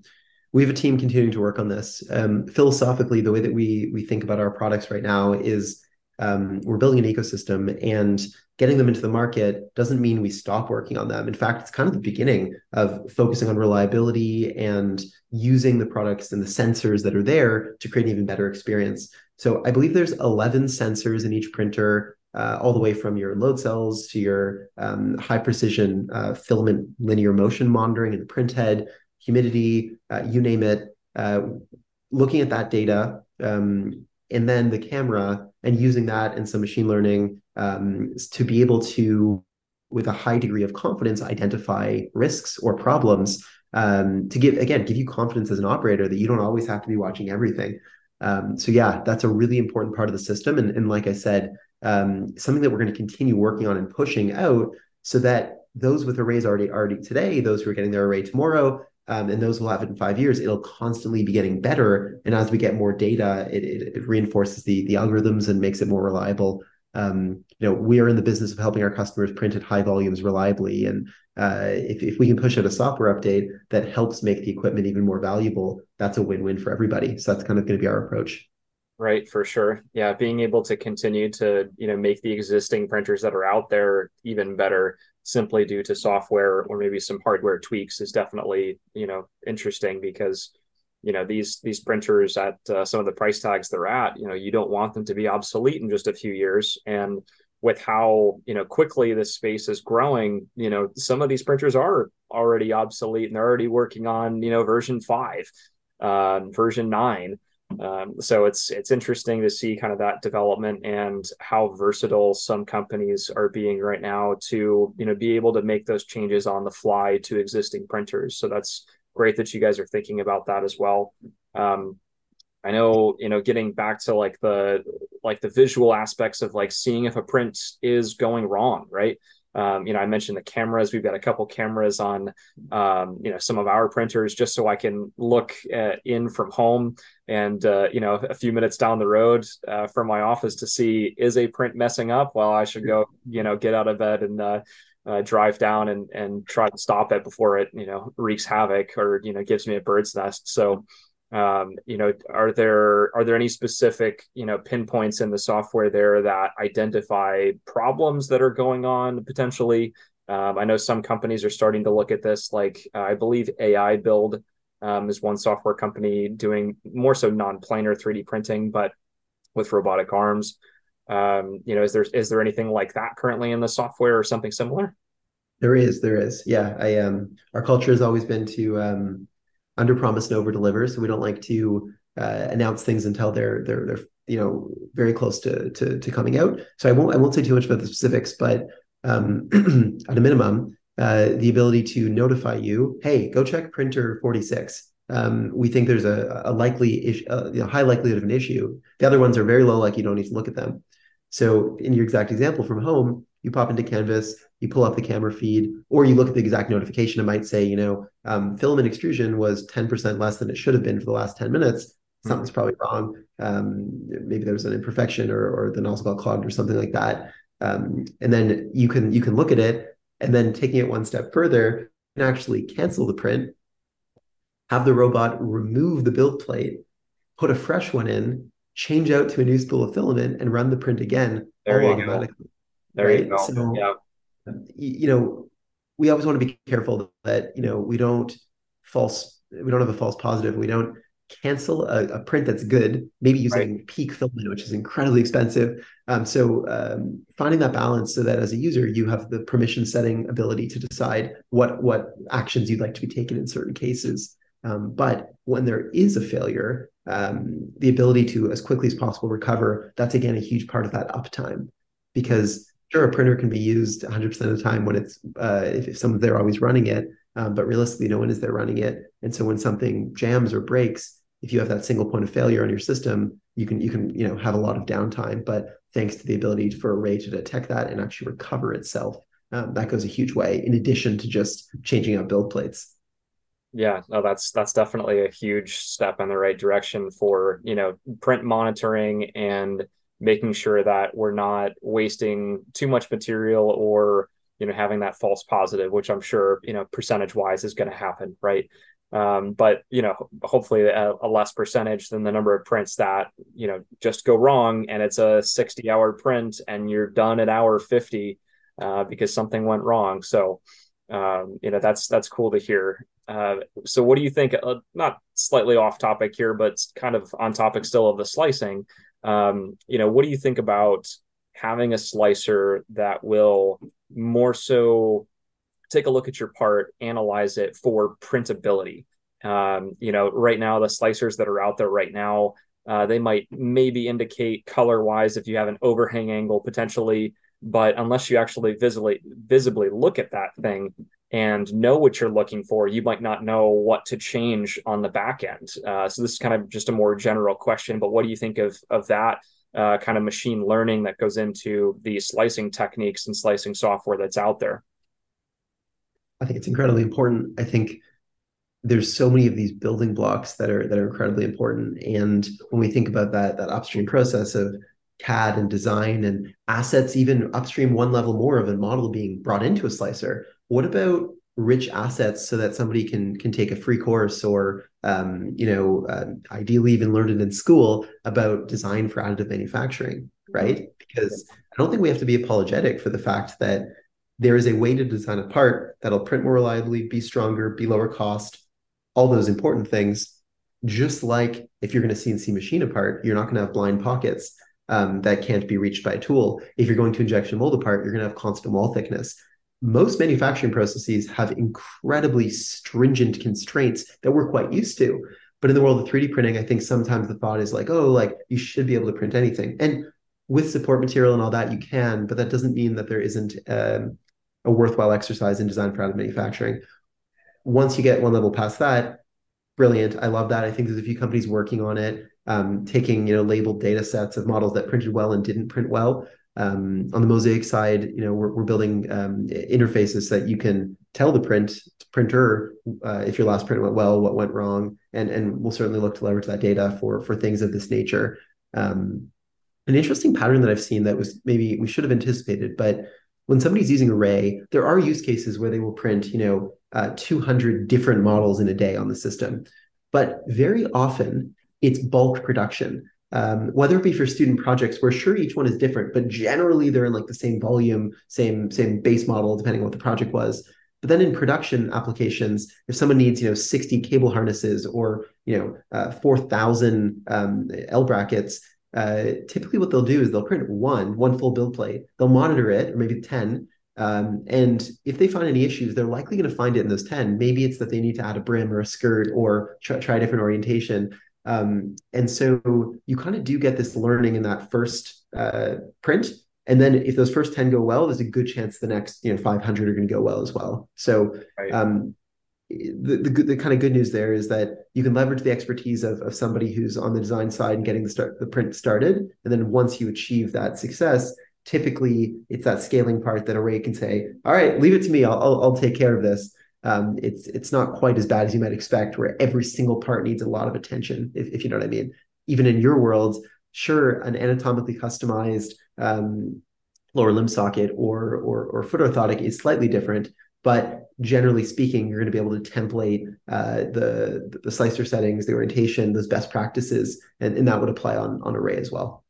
we have a team continuing to work on this. Um, philosophically, the way that we we think about our products right now is um, we're building an ecosystem, and getting them into the market doesn't mean we stop working on them. In fact, it's kind of the beginning of focusing on reliability and using the products and the sensors that are there to create an even better experience. So I believe there's 11 sensors in each printer, uh, all the way from your load cells to your um, high precision uh, filament linear motion monitoring in the print head humidity, uh, you name it, uh, looking at that data, um, and then the camera and using that and some machine learning um, to be able to, with a high degree of confidence, identify risks or problems um, to give, again, give you confidence as an operator that you don't always have to be watching everything. Um, so yeah, that's a really important part of the system. And, and like I said, um, something that we're going to continue working on and pushing out so that those with arrays already already today, those who are getting their array tomorrow, um, and those will have it in five years, it'll constantly be getting better. And as we get more data, it, it, it reinforces the, the algorithms and makes it more reliable. Um, you know, we are in the business of helping our customers print at high volumes reliably. And uh, if, if we can push out a software update that helps make the equipment even more valuable, that's a win-win for everybody. So that's kind of going to be our approach. Right, for sure. Yeah, being able to continue to, you know, make the existing printers that are out there even better simply due to software or maybe some hardware tweaks is definitely you know interesting because you know these these printers at uh, some of the price tags they're at you know you don't want them to be obsolete in just a few years. And with how you know quickly this space is growing you know some of these printers are already obsolete and they're already working on you know version 5 uh, version 9 um, so it's it's interesting to see kind of that development and how versatile some companies are being right now to you know be able to make those changes on the fly to existing printers. So that's great that you guys are thinking about that as well. Um, I know you know getting back to like the like the visual aspects of like seeing if a print is going wrong, right? Um, you know, I mentioned the cameras. We've got a couple cameras on, um, you know, some of our printers just so I can look at, uh, in from home and, uh, you know, a few minutes down the road uh, from my office to see is a print messing up? Well, I should go, you know, get out of bed and uh, uh, drive down and and try to stop it before it, you know, wreaks havoc or you know gives me a bird's nest. So um, you know are there are there any specific you know pinpoints in the software there that identify problems that are going on potentially? Um, i know some companies are starting to look at this like uh, i believe Ai Build um, is one software company doing more so non-planar 3d printing but with robotic arms. Um, you know is there is there anything like that currently in the software or something similar? There is there is. Yeah i um our culture has always been to um under promise and over deliver. So we don't like to uh, announce things until they're they're they're you know very close to to, to coming out. So I won't I won't say too much about the specifics, but um, at a minimum, uh, the ability to notify you, hey, go check printer forty six. Um, we think there's a, a likely issue, uh, know, high likelihood of an issue. The other ones are very low, like you don't need to look at them. So in your exact example from home, you pop into Canvas, you pull up the camera feed, or you look at the exact notification. It might say, you know, um, filament extrusion was 10% less than it should have been for the last 10 minutes. Mm-hmm. Something's probably wrong. Um, maybe there was an imperfection or, or the nozzle got clogged or something like that. Um, and then you can you can look at it and then taking it one step further and actually cancel the print, have the robot remove the build plate, put a fresh one in, change out to a new spool of filament, and run the print again there you automatically. Go. There right? you go. So, yeah you know, we always want to be careful that you know we don't false we don't have a false positive. We don't cancel a, a print that's good, maybe using right. PEEK filament, which is incredibly expensive. Um, so um, finding that balance so that as a user you have the permission setting ability to decide what what actions you'd like to be taken in certain cases. Um, but when there is a failure, um, the ability to as quickly as possible recover, that's again a huge part of that uptime because sure a printer can be used 100% of the time when it's uh, if, if someone's there always running it um, but realistically no one is there running it and so when something jams or breaks if you have that single point of failure on your system, you can you can you know have a lot of downtime. But thanks to the ability for Array to detect that and actually recover itself, um, that goes a huge way. In addition to just changing out build plates. Yeah, no, that's that's definitely a huge step in the right direction for you know print monitoring and making sure that we're not wasting too much material or you know having that false positive, which I'm sure you know percentage wise is going to happen, right? Um, but you know, hopefully a, a, less percentage than the number of prints that you know just go wrong, and it's a 60 hour print, and you're done at hour 50 uh, because something went wrong. So um, you know that's that's cool to hear. Uh, so what do you think? Uh, not slightly off topic here, but kind of on topic still of the slicing. Um, you know, what do you think about having a slicer that will more so take a look at your part, analyze it for printability. Um, you know, right now the slicers that are out there right now, uh, they might maybe indicate color wise if you have an overhang angle potentially, but unless you actually visibly visibly look at that thing and know what you're looking for, you might not know what to change on the back end. Uh, so this is kind of just a more general question, but what do you think of of that? Uh, kind of machine learning that goes into the slicing techniques and slicing software that's out there. I think it's incredibly important. I think there's so many of these building blocks that are that are incredibly important. And when we think about that that upstream process of CAD and design and assets, even upstream one level more of a model being brought into a slicer, what about rich assets so that somebody can can take a free course or um, you know uh, ideally even learn it in school about design for additive manufacturing right? Because i don't think we have to be apologetic for the fact that there is a way to design a part that'll print more reliably, be stronger, be lower cost, all those important things. Just like if you're going to CNC machine a part, you're not going to have blind pockets um, that can't be reached by a tool. If you're going to injection mold a part, you're going to have constant wall thickness. Most manufacturing processes have incredibly stringent constraints that we're quite used to. But in the world of 3D printing, I think sometimes the thought is like, oh, like you should be able to print anything. And with support material and all that, you can, but that doesn't mean that there isn't um, a worthwhile exercise in design for additive manufacturing. Once you get one level past that, brilliant. I love that. I think there's a few companies working on it, um, taking you know labeled data sets of models that printed well and didn't print well. Um, on the Mosaic side, you know we're, we're building um, interfaces that you can tell the print printer uh, if your last print went well, what went wrong, and and we'll certainly look to leverage that data for for things of this nature. Um, an interesting pattern that I've seen that was maybe we should have anticipated, but when somebody's using Array, there are use cases where they will print, you know, uh, 200 different models in a day on the system. But very often it's bulk production. Um, whether it be for student projects we're sure each one is different, but generally they're in like the same volume, same same base model, depending on what the project was. But then in production applications, if someone needs you know 60 cable harnesses or you know uh, 4,000 um, L brackets, uh, typically what they'll do is they'll print one, one full build plate. They'll monitor it, or maybe 10. Um, and if they find any issues, they're likely going to find it in those 10. Maybe it's that they need to add a brim or a skirt or try, try a different orientation. Um, and so you kind of do get this learning in that first uh, print. And then if those first 10 go well, there's a good chance the next, you know, 500 are going to go well as well. So right. um, the, the, the kind of good news there is that you can leverage the expertise of, of somebody who's on the design side and getting the start the print started and then once you achieve that success typically it's that scaling part that array can say all right leave it to me i'll, I'll, I'll take care of this um, it's it's not quite as bad as you might expect where every single part needs a lot of attention if, if you know what i mean even in your world sure an anatomically customized um, lower limb socket or, or or foot orthotic is slightly different but generally speaking, you're going to be able to template uh, the the slicer settings, the orientation, those best practices, and, and that would apply on on Array as well.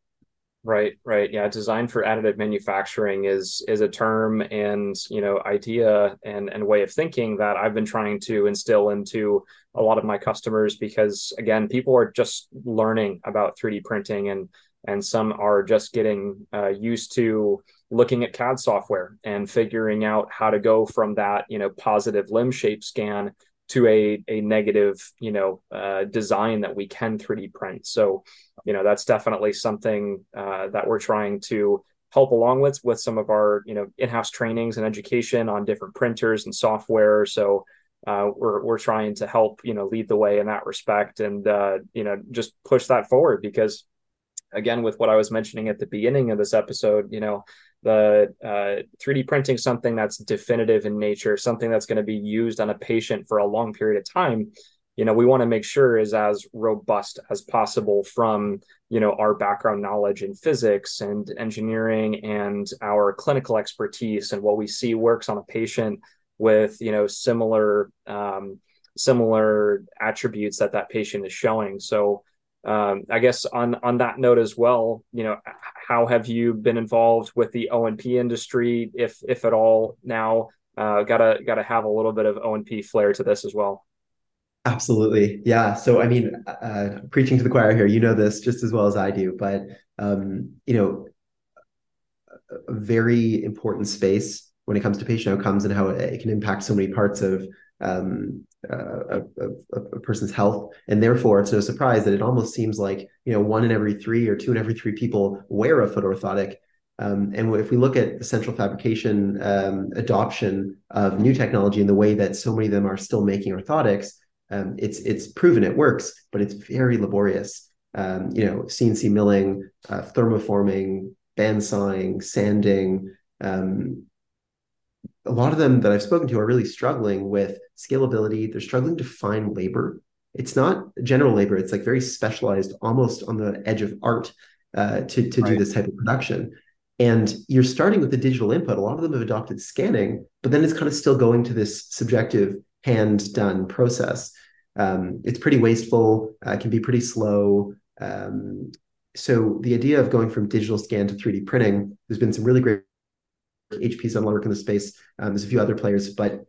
Right, right, yeah. Design for additive manufacturing is is a term and you know idea and and way of thinking that I've been trying to instill into a lot of my customers because again, people are just learning about 3D printing and and some are just getting uh, used to looking at CAD software and figuring out how to go from that, you know, positive limb shape scan to a, a negative, you know, uh, design that we can 3D print. So, you know, that's definitely something uh, that we're trying to help along with with some of our, you know, in-house trainings and education on different printers and software. So, uh, we're we're trying to help you know lead the way in that respect and uh, you know just push that forward because again with what I was mentioning at the beginning of this episode, you know the uh, 3D printing something that's definitive in nature, something that's going to be used on a patient for a long period of time. You know, we want to make sure is as robust as possible from you know our background knowledge in physics and engineering and our clinical expertise and what we see works on a patient with you know similar um, similar attributes that that patient is showing. So um, I guess on on that note as well, you know, how have you been involved with the O and P industry, if if at all? Now, uh, gotta gotta have a little bit of O and P flair to this as well. Absolutely, yeah. So I mean, uh, preaching to the choir here, you know this just as well as I do, but um, you know, a very important space when it comes to patient outcomes and how it can impact so many parts of um, uh, a, person's health, and therefore it's no surprise that it almost seems like you know one in every three or two in every three people wear a foot orthotic. Um, and if we look at the central fabrication um, adoption of new technology and the way that so many of them are still making orthotics, um, it's it's proven it works, but it's very laborious. Um, you know, CNC milling, uh, thermoforming, bandsawing, sanding, um, a lot of them that I've spoken to are really struggling with scalability. They're struggling to find labor. It's not general labor. It's like very specialized, almost on the edge of art uh, to, to right. do this type of production. And you're starting with the digital input. A lot of them have adopted scanning, but then it's kind of still going to this subjective hand done process. Um, it's pretty wasteful, uh, can be pretty slow. Um, so the idea of going from digital scan to 3D printing, there's been some really great HP's done a lot of work in the space. Um, there's a few other players, but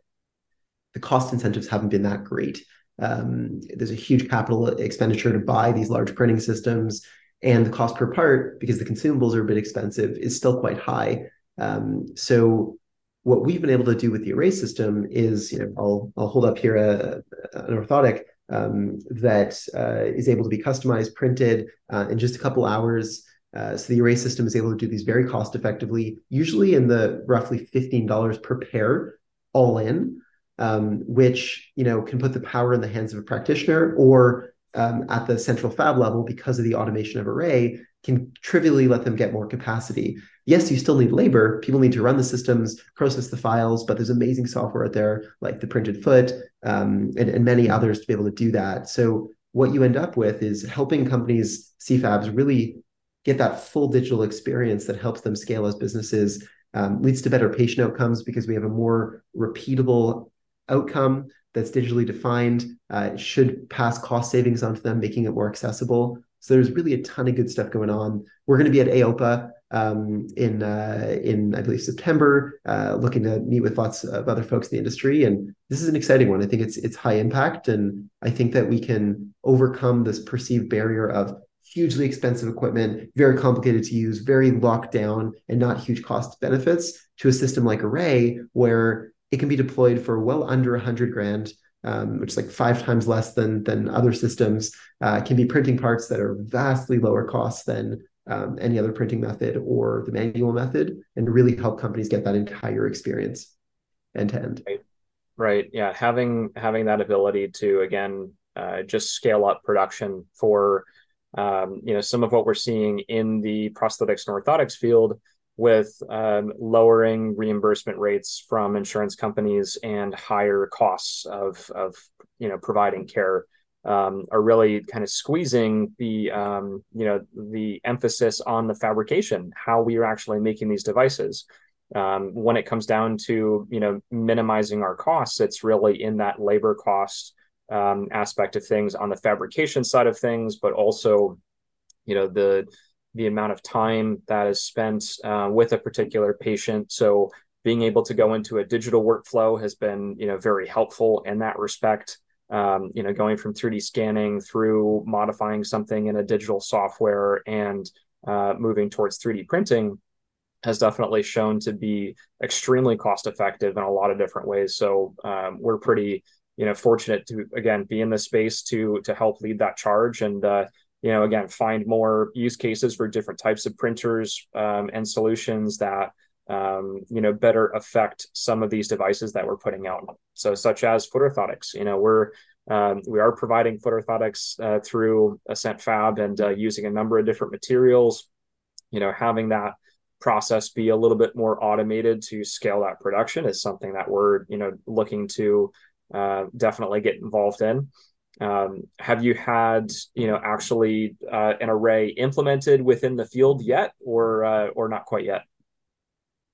the cost incentives haven't been that great. Um, there's a huge capital expenditure to buy these large printing systems, and the cost per part, because the consumables are a bit expensive, is still quite high. Um, so what we've been able to do with the array system is, you know, I'll I'll hold up here a, an orthotic um, that uh, is able to be customized, printed uh, in just a couple hours. Uh, so the array system is able to do these very cost effectively, usually in the roughly $15 per pair all in, um, which you know can put the power in the hands of a practitioner or um, at the central fab level because of the automation of array can trivially let them get more capacity. Yes, you still need labor. People need to run the systems, process the files, but there's amazing software out there like the printed foot um, and, and many others to be able to do that. So what you end up with is helping companies, CFABs, really get that full digital experience that helps them scale as businesses, um, leads to better patient outcomes because we have a more repeatable outcome that's digitally defined. Uh, should pass cost savings onto them, making it more accessible. So there's really a ton of good stuff going on. We're going to be at AOPA um, in uh, in I believe September, uh, looking to meet with lots of other folks in the industry, and this is an exciting one. I think it's it's high impact, and I think that we can overcome this perceived barrier of hugely expensive equipment, very complicated to use, very locked down, and not huge cost benefits to a system like Array, where it can be deployed for well under 100 grand, um, which is like five times less than, than other systems, uh, can be printing parts that are vastly lower cost than um, any other printing method or the manual method, and really help companies get that entire experience end to end. Right. Yeah. Having having that ability to again uh, just scale up production for um, you know some of what we're seeing in the prosthetics and orthotics field with um, lowering reimbursement rates from insurance companies and higher costs of of you know providing care um, are really kind of squeezing the um, you know the emphasis on the fabrication how we are actually making these devices. Um, when it comes down to you know minimizing our costs it's really in that labor cost um, aspect of things on the fabrication side of things, but also, you know, the the amount of time that is spent uh, with a particular patient. So being able to go into a digital workflow has been, you know, very helpful in that respect. Um, you know, going from 3D scanning through modifying something in a digital software and uh, moving towards 3D printing has definitely shown to be extremely cost effective in a lot of different ways. So um, we're pretty you know fortunate to again be in the space to to help lead that charge and uh, you know again find more use cases for different types of printers um, and solutions that um, you know, better affect some of these devices that we're putting out. So, such as foot orthotics, you know, we're um, we are providing foot orthotics uh, through Ascent Fab and uh, using a number of different materials. You know, having that process be a little bit more automated to scale that production is something that we're you know looking to uh, definitely get involved in. Um, have you had you know actually uh, an array implemented within the field yet, or uh, or not quite yet?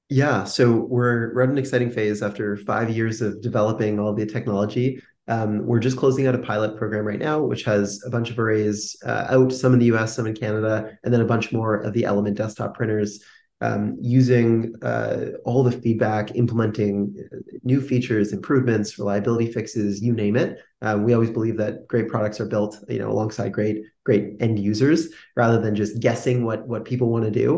Yeah, so we're we're at an exciting phase after five years of developing all the technology. Um, we're just closing out a pilot program right now, which has a bunch of arrays uh, out, some in the US, some in Canada, and then a bunch more of the Element desktop printers um, using uh, all the feedback, implementing uh, new features, improvements, reliability fixes, you name it. Uh, we always believe that great products are built, you know, alongside great great end users, rather than just guessing what what people want to do.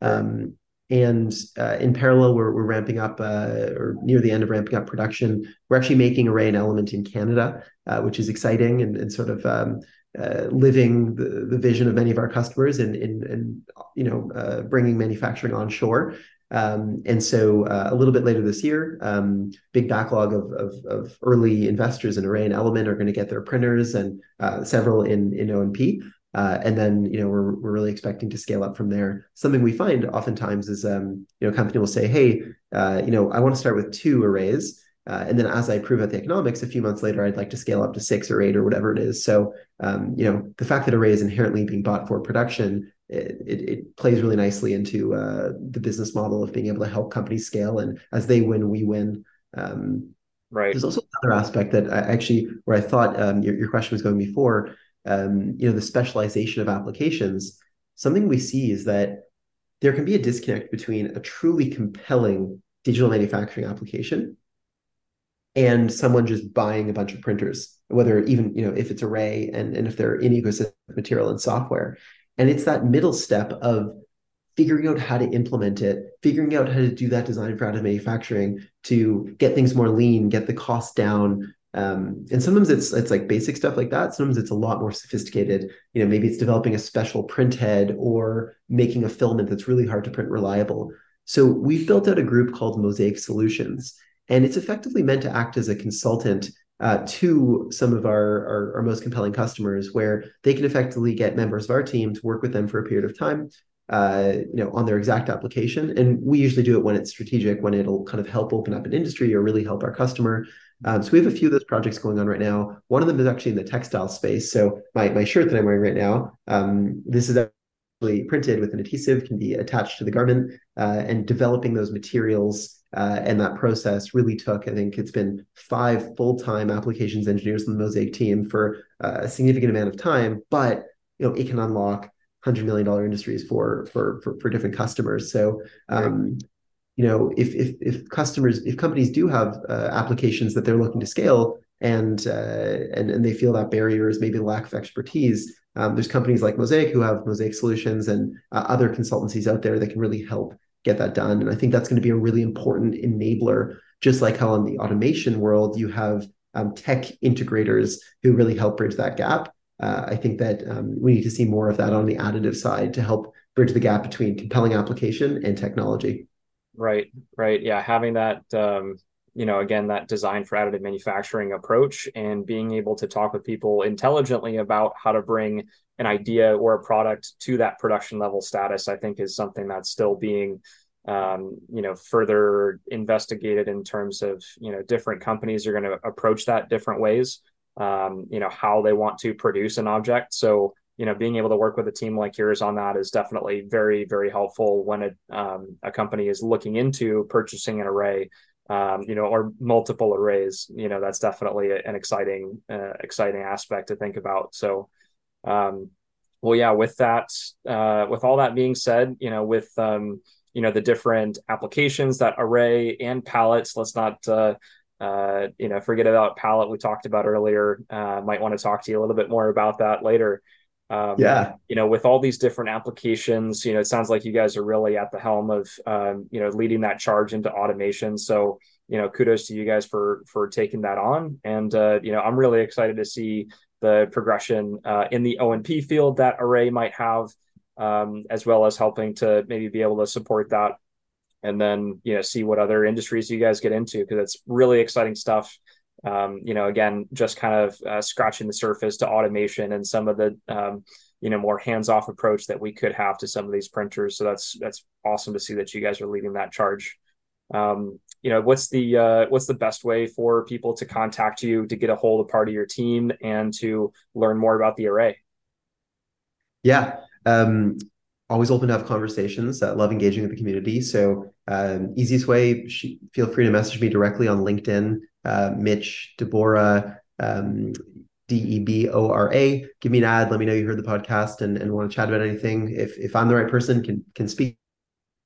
Um, and uh, in parallel, we're, we're ramping up, uh, or near the end of ramping up production. We're actually making Array and Element in Canada, uh, which is exciting and, and sort of um, uh, living the, the vision of many of our customers and, and, and you know, uh, bringing manufacturing onshore. Um, and so uh, a little bit later this year, um, big backlog of, of, of, early investors in Array and Element are going to get their printers and several in, in O&P. Uh, and then you know we're we're really expecting to scale up from there. Something we find oftentimes is um, you know a company will say, hey, uh, you know I want to start with two arrays, uh, and then as I prove out the economics, a few months later I'd like to scale up to six or eight or whatever it is. So um, you know the fact that array is inherently being bought for production. It, it, it plays really nicely into uh, the business model of being able to help companies scale, and as they win, we win. Um, right. There's also another aspect that I actually, where I thought um, your, your question was going before, um, you know the specialization of applications something we see is that there can be a disconnect between a truly compelling digital manufacturing application and someone just buying a bunch of printers whether even you know if it's array and, and if they're in ecosystem material and software and it's that middle step of figuring out how to implement it figuring out how to do that design for additive manufacturing to get things more lean get the cost down um, and sometimes it's it's like basic stuff like that. Sometimes it's a lot more sophisticated. You know, maybe it's developing a special print head or making a filament that's really hard to print reliable. So we've built out a group called Mosaic Solutions, and it's effectively meant to act as a consultant uh, to some of our, our, our most compelling customers, where they can effectively get members of our team to work with them for a period of time, uh, you know, on their exact application. And we usually do it when it's strategic, when it'll kind of help open up an industry or really help our customer. Um, so we have a few of those projects going on right now. One of them is actually in the textile space. So my, my shirt that I'm wearing right now, um, this is actually printed with an adhesive, can be attached to the garment, uh, and developing those materials uh, and that process really took, I think it's been five full-time applications engineers on the Mosaic team for uh, a significant amount of time, but you know it can unlock hundred million dollar industries for for for, for different customers. So um, you know, if if if customers, if companies do have uh, applications that they're looking to scale and uh, and and they feel that barrier is maybe lack of expertise, um, there's companies like Mosaic who have Mosaic solutions and uh, other consultancies out there that can really help get that done. And I think that's going to be a really important enabler, just like how in the automation world you have um, tech integrators who really help bridge that gap. Uh, I think that um, we need to see more of that on the additive side to help bridge the gap between compelling application and technology. Right, right. Yeah, having that um, you know, again, that design for additive manufacturing approach and being able to talk with people intelligently about how to bring an idea or a product to that production level status, I think is something that's still being um, you know, further investigated in terms of, you know, different companies are going to approach that different ways. Um, you know, how they want to produce an object. So you know, being able to work with a team like yours on that is definitely very, very helpful when a, um, a company is looking into purchasing an array, um, you know, or multiple arrays. You know, that's definitely an exciting, uh, exciting aspect to think about. So, um, well, yeah, with that, uh, with all that being said, you know, with, um, you know, the different applications that array and Palettes, let's not, uh, uh, you know, forget about Palette we talked about earlier. Uh, might want to talk to you a little bit more about that later. Um, yeah. You know, with all these different applications, you know, it sounds like you guys are really at the helm of, um, you know, leading that charge into automation. So, you know, kudos to you guys for for taking that on. And uh, you know, I'm really excited to see the progression uh, in the O&P field that Array might have, um, as well as helping to maybe be able to support that and then you know see what other industries you guys get into because it's really exciting stuff. Um, you know, again, just kind of uh, scratching the surface to automation and some of the um, you know more hands-off approach that we could have to some of these printers. So that's that's awesome to see that you guys are leading that charge. Um, you know, what's the uh, what's the best way for people to contact you to get a hold of part of your team and to learn more about the array? Yeah. Um, always open to have conversations. Uh, love engaging with the community. So um, easiest way, feel free to message me directly on LinkedIn. Uh, Mitch Debora, um, D E B O R A. Give me an ad. Let me know you heard the podcast and, and want to chat about anything. If if I'm the right person, can can speak.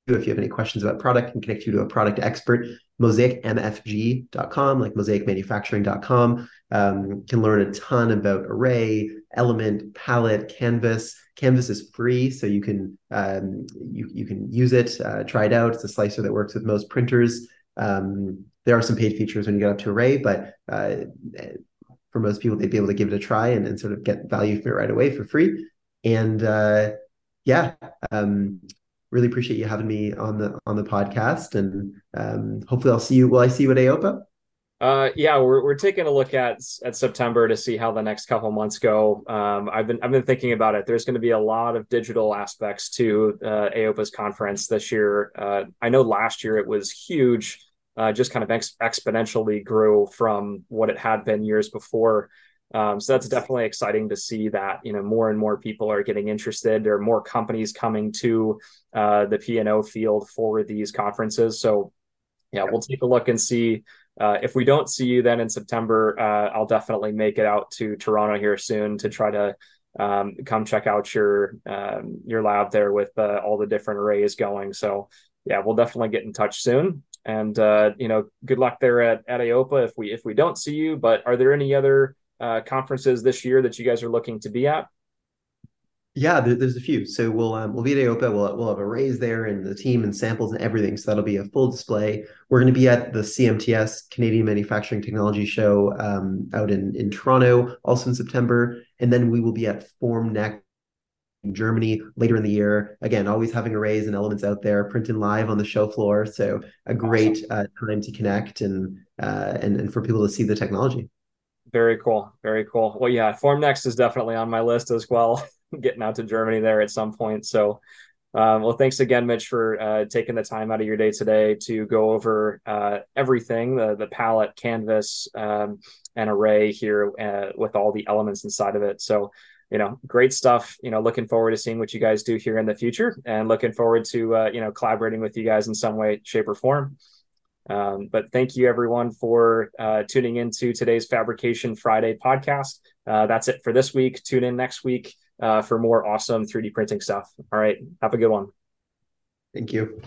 to. If you have any questions about product, can connect you to a product expert. MosaicMFG.com, like mosaicmanufacturing.com. Um, can learn a ton about array, element, palette, canvas. Canvas is free, so you can um, you you can use it, uh, try it out. It's a slicer that works with most printers. Um, there are some paid features when you get up to array, but uh, for most people, they'd be able to give it a try and, and sort of get value from it right away for free. And uh, yeah, um, really appreciate you having me on the on the podcast, and um, hopefully I'll see you. Will I see you at AOPA? Uh, yeah, we're we're taking a look at at September to see how the next couple months go. Um, I've been I've been thinking about it. There's going to be a lot of digital aspects to uh, AOPA's conference this year. Uh, I know last year it was huge, uh, just kind of ex- exponentially grew from what it had been years before. Um, so that's definitely exciting to see that you know more and more people are getting interested. There are more companies coming to uh, the P and O field for these conferences. So yeah, we'll take a look and see uh, if we don't see you then in September, uh, I'll definitely make it out to Toronto here soon to try to um, come check out your um, your lab there with uh, all the different arrays going. So yeah, we'll definitely get in touch soon. And uh, you know, good luck there at, at AOPA if we if we don't see you. But are there any other uh, conferences this year that you guys are looking to be at? Yeah, there, there's a few. So we'll um, we'll be at AOPA. We'll we'll have arrays there and the team and samples and everything. So that'll be a full display. We're going to be at the CMTS Canadian Manufacturing Technology Show um, out in in Toronto, also in September, and then we will be at Formnext in Germany later in the year. Again, always having arrays and elements out there, printing live on the show floor. So a great uh, time to connect and uh, and and for people to see the technology. Very cool. Very cool. Well, yeah, Formnext is definitely on my list as well. getting out to Germany there at some point. So, um, well, thanks again, Mitch, for uh, taking the time out of your day today to go over uh, everything the the palette, canvas, um, and array here uh, with all the elements inside of it. So, you know, great stuff. You know, looking forward to seeing what you guys do here in the future, and looking forward to uh, you know collaborating with you guys in some way, shape, or form. Um, but thank you everyone for uh, tuning into today's Fabrication Friday podcast. Uh, that's it for this week. Tune in next week uh, for more awesome 3D printing stuff. All right. Have a good one. Thank you.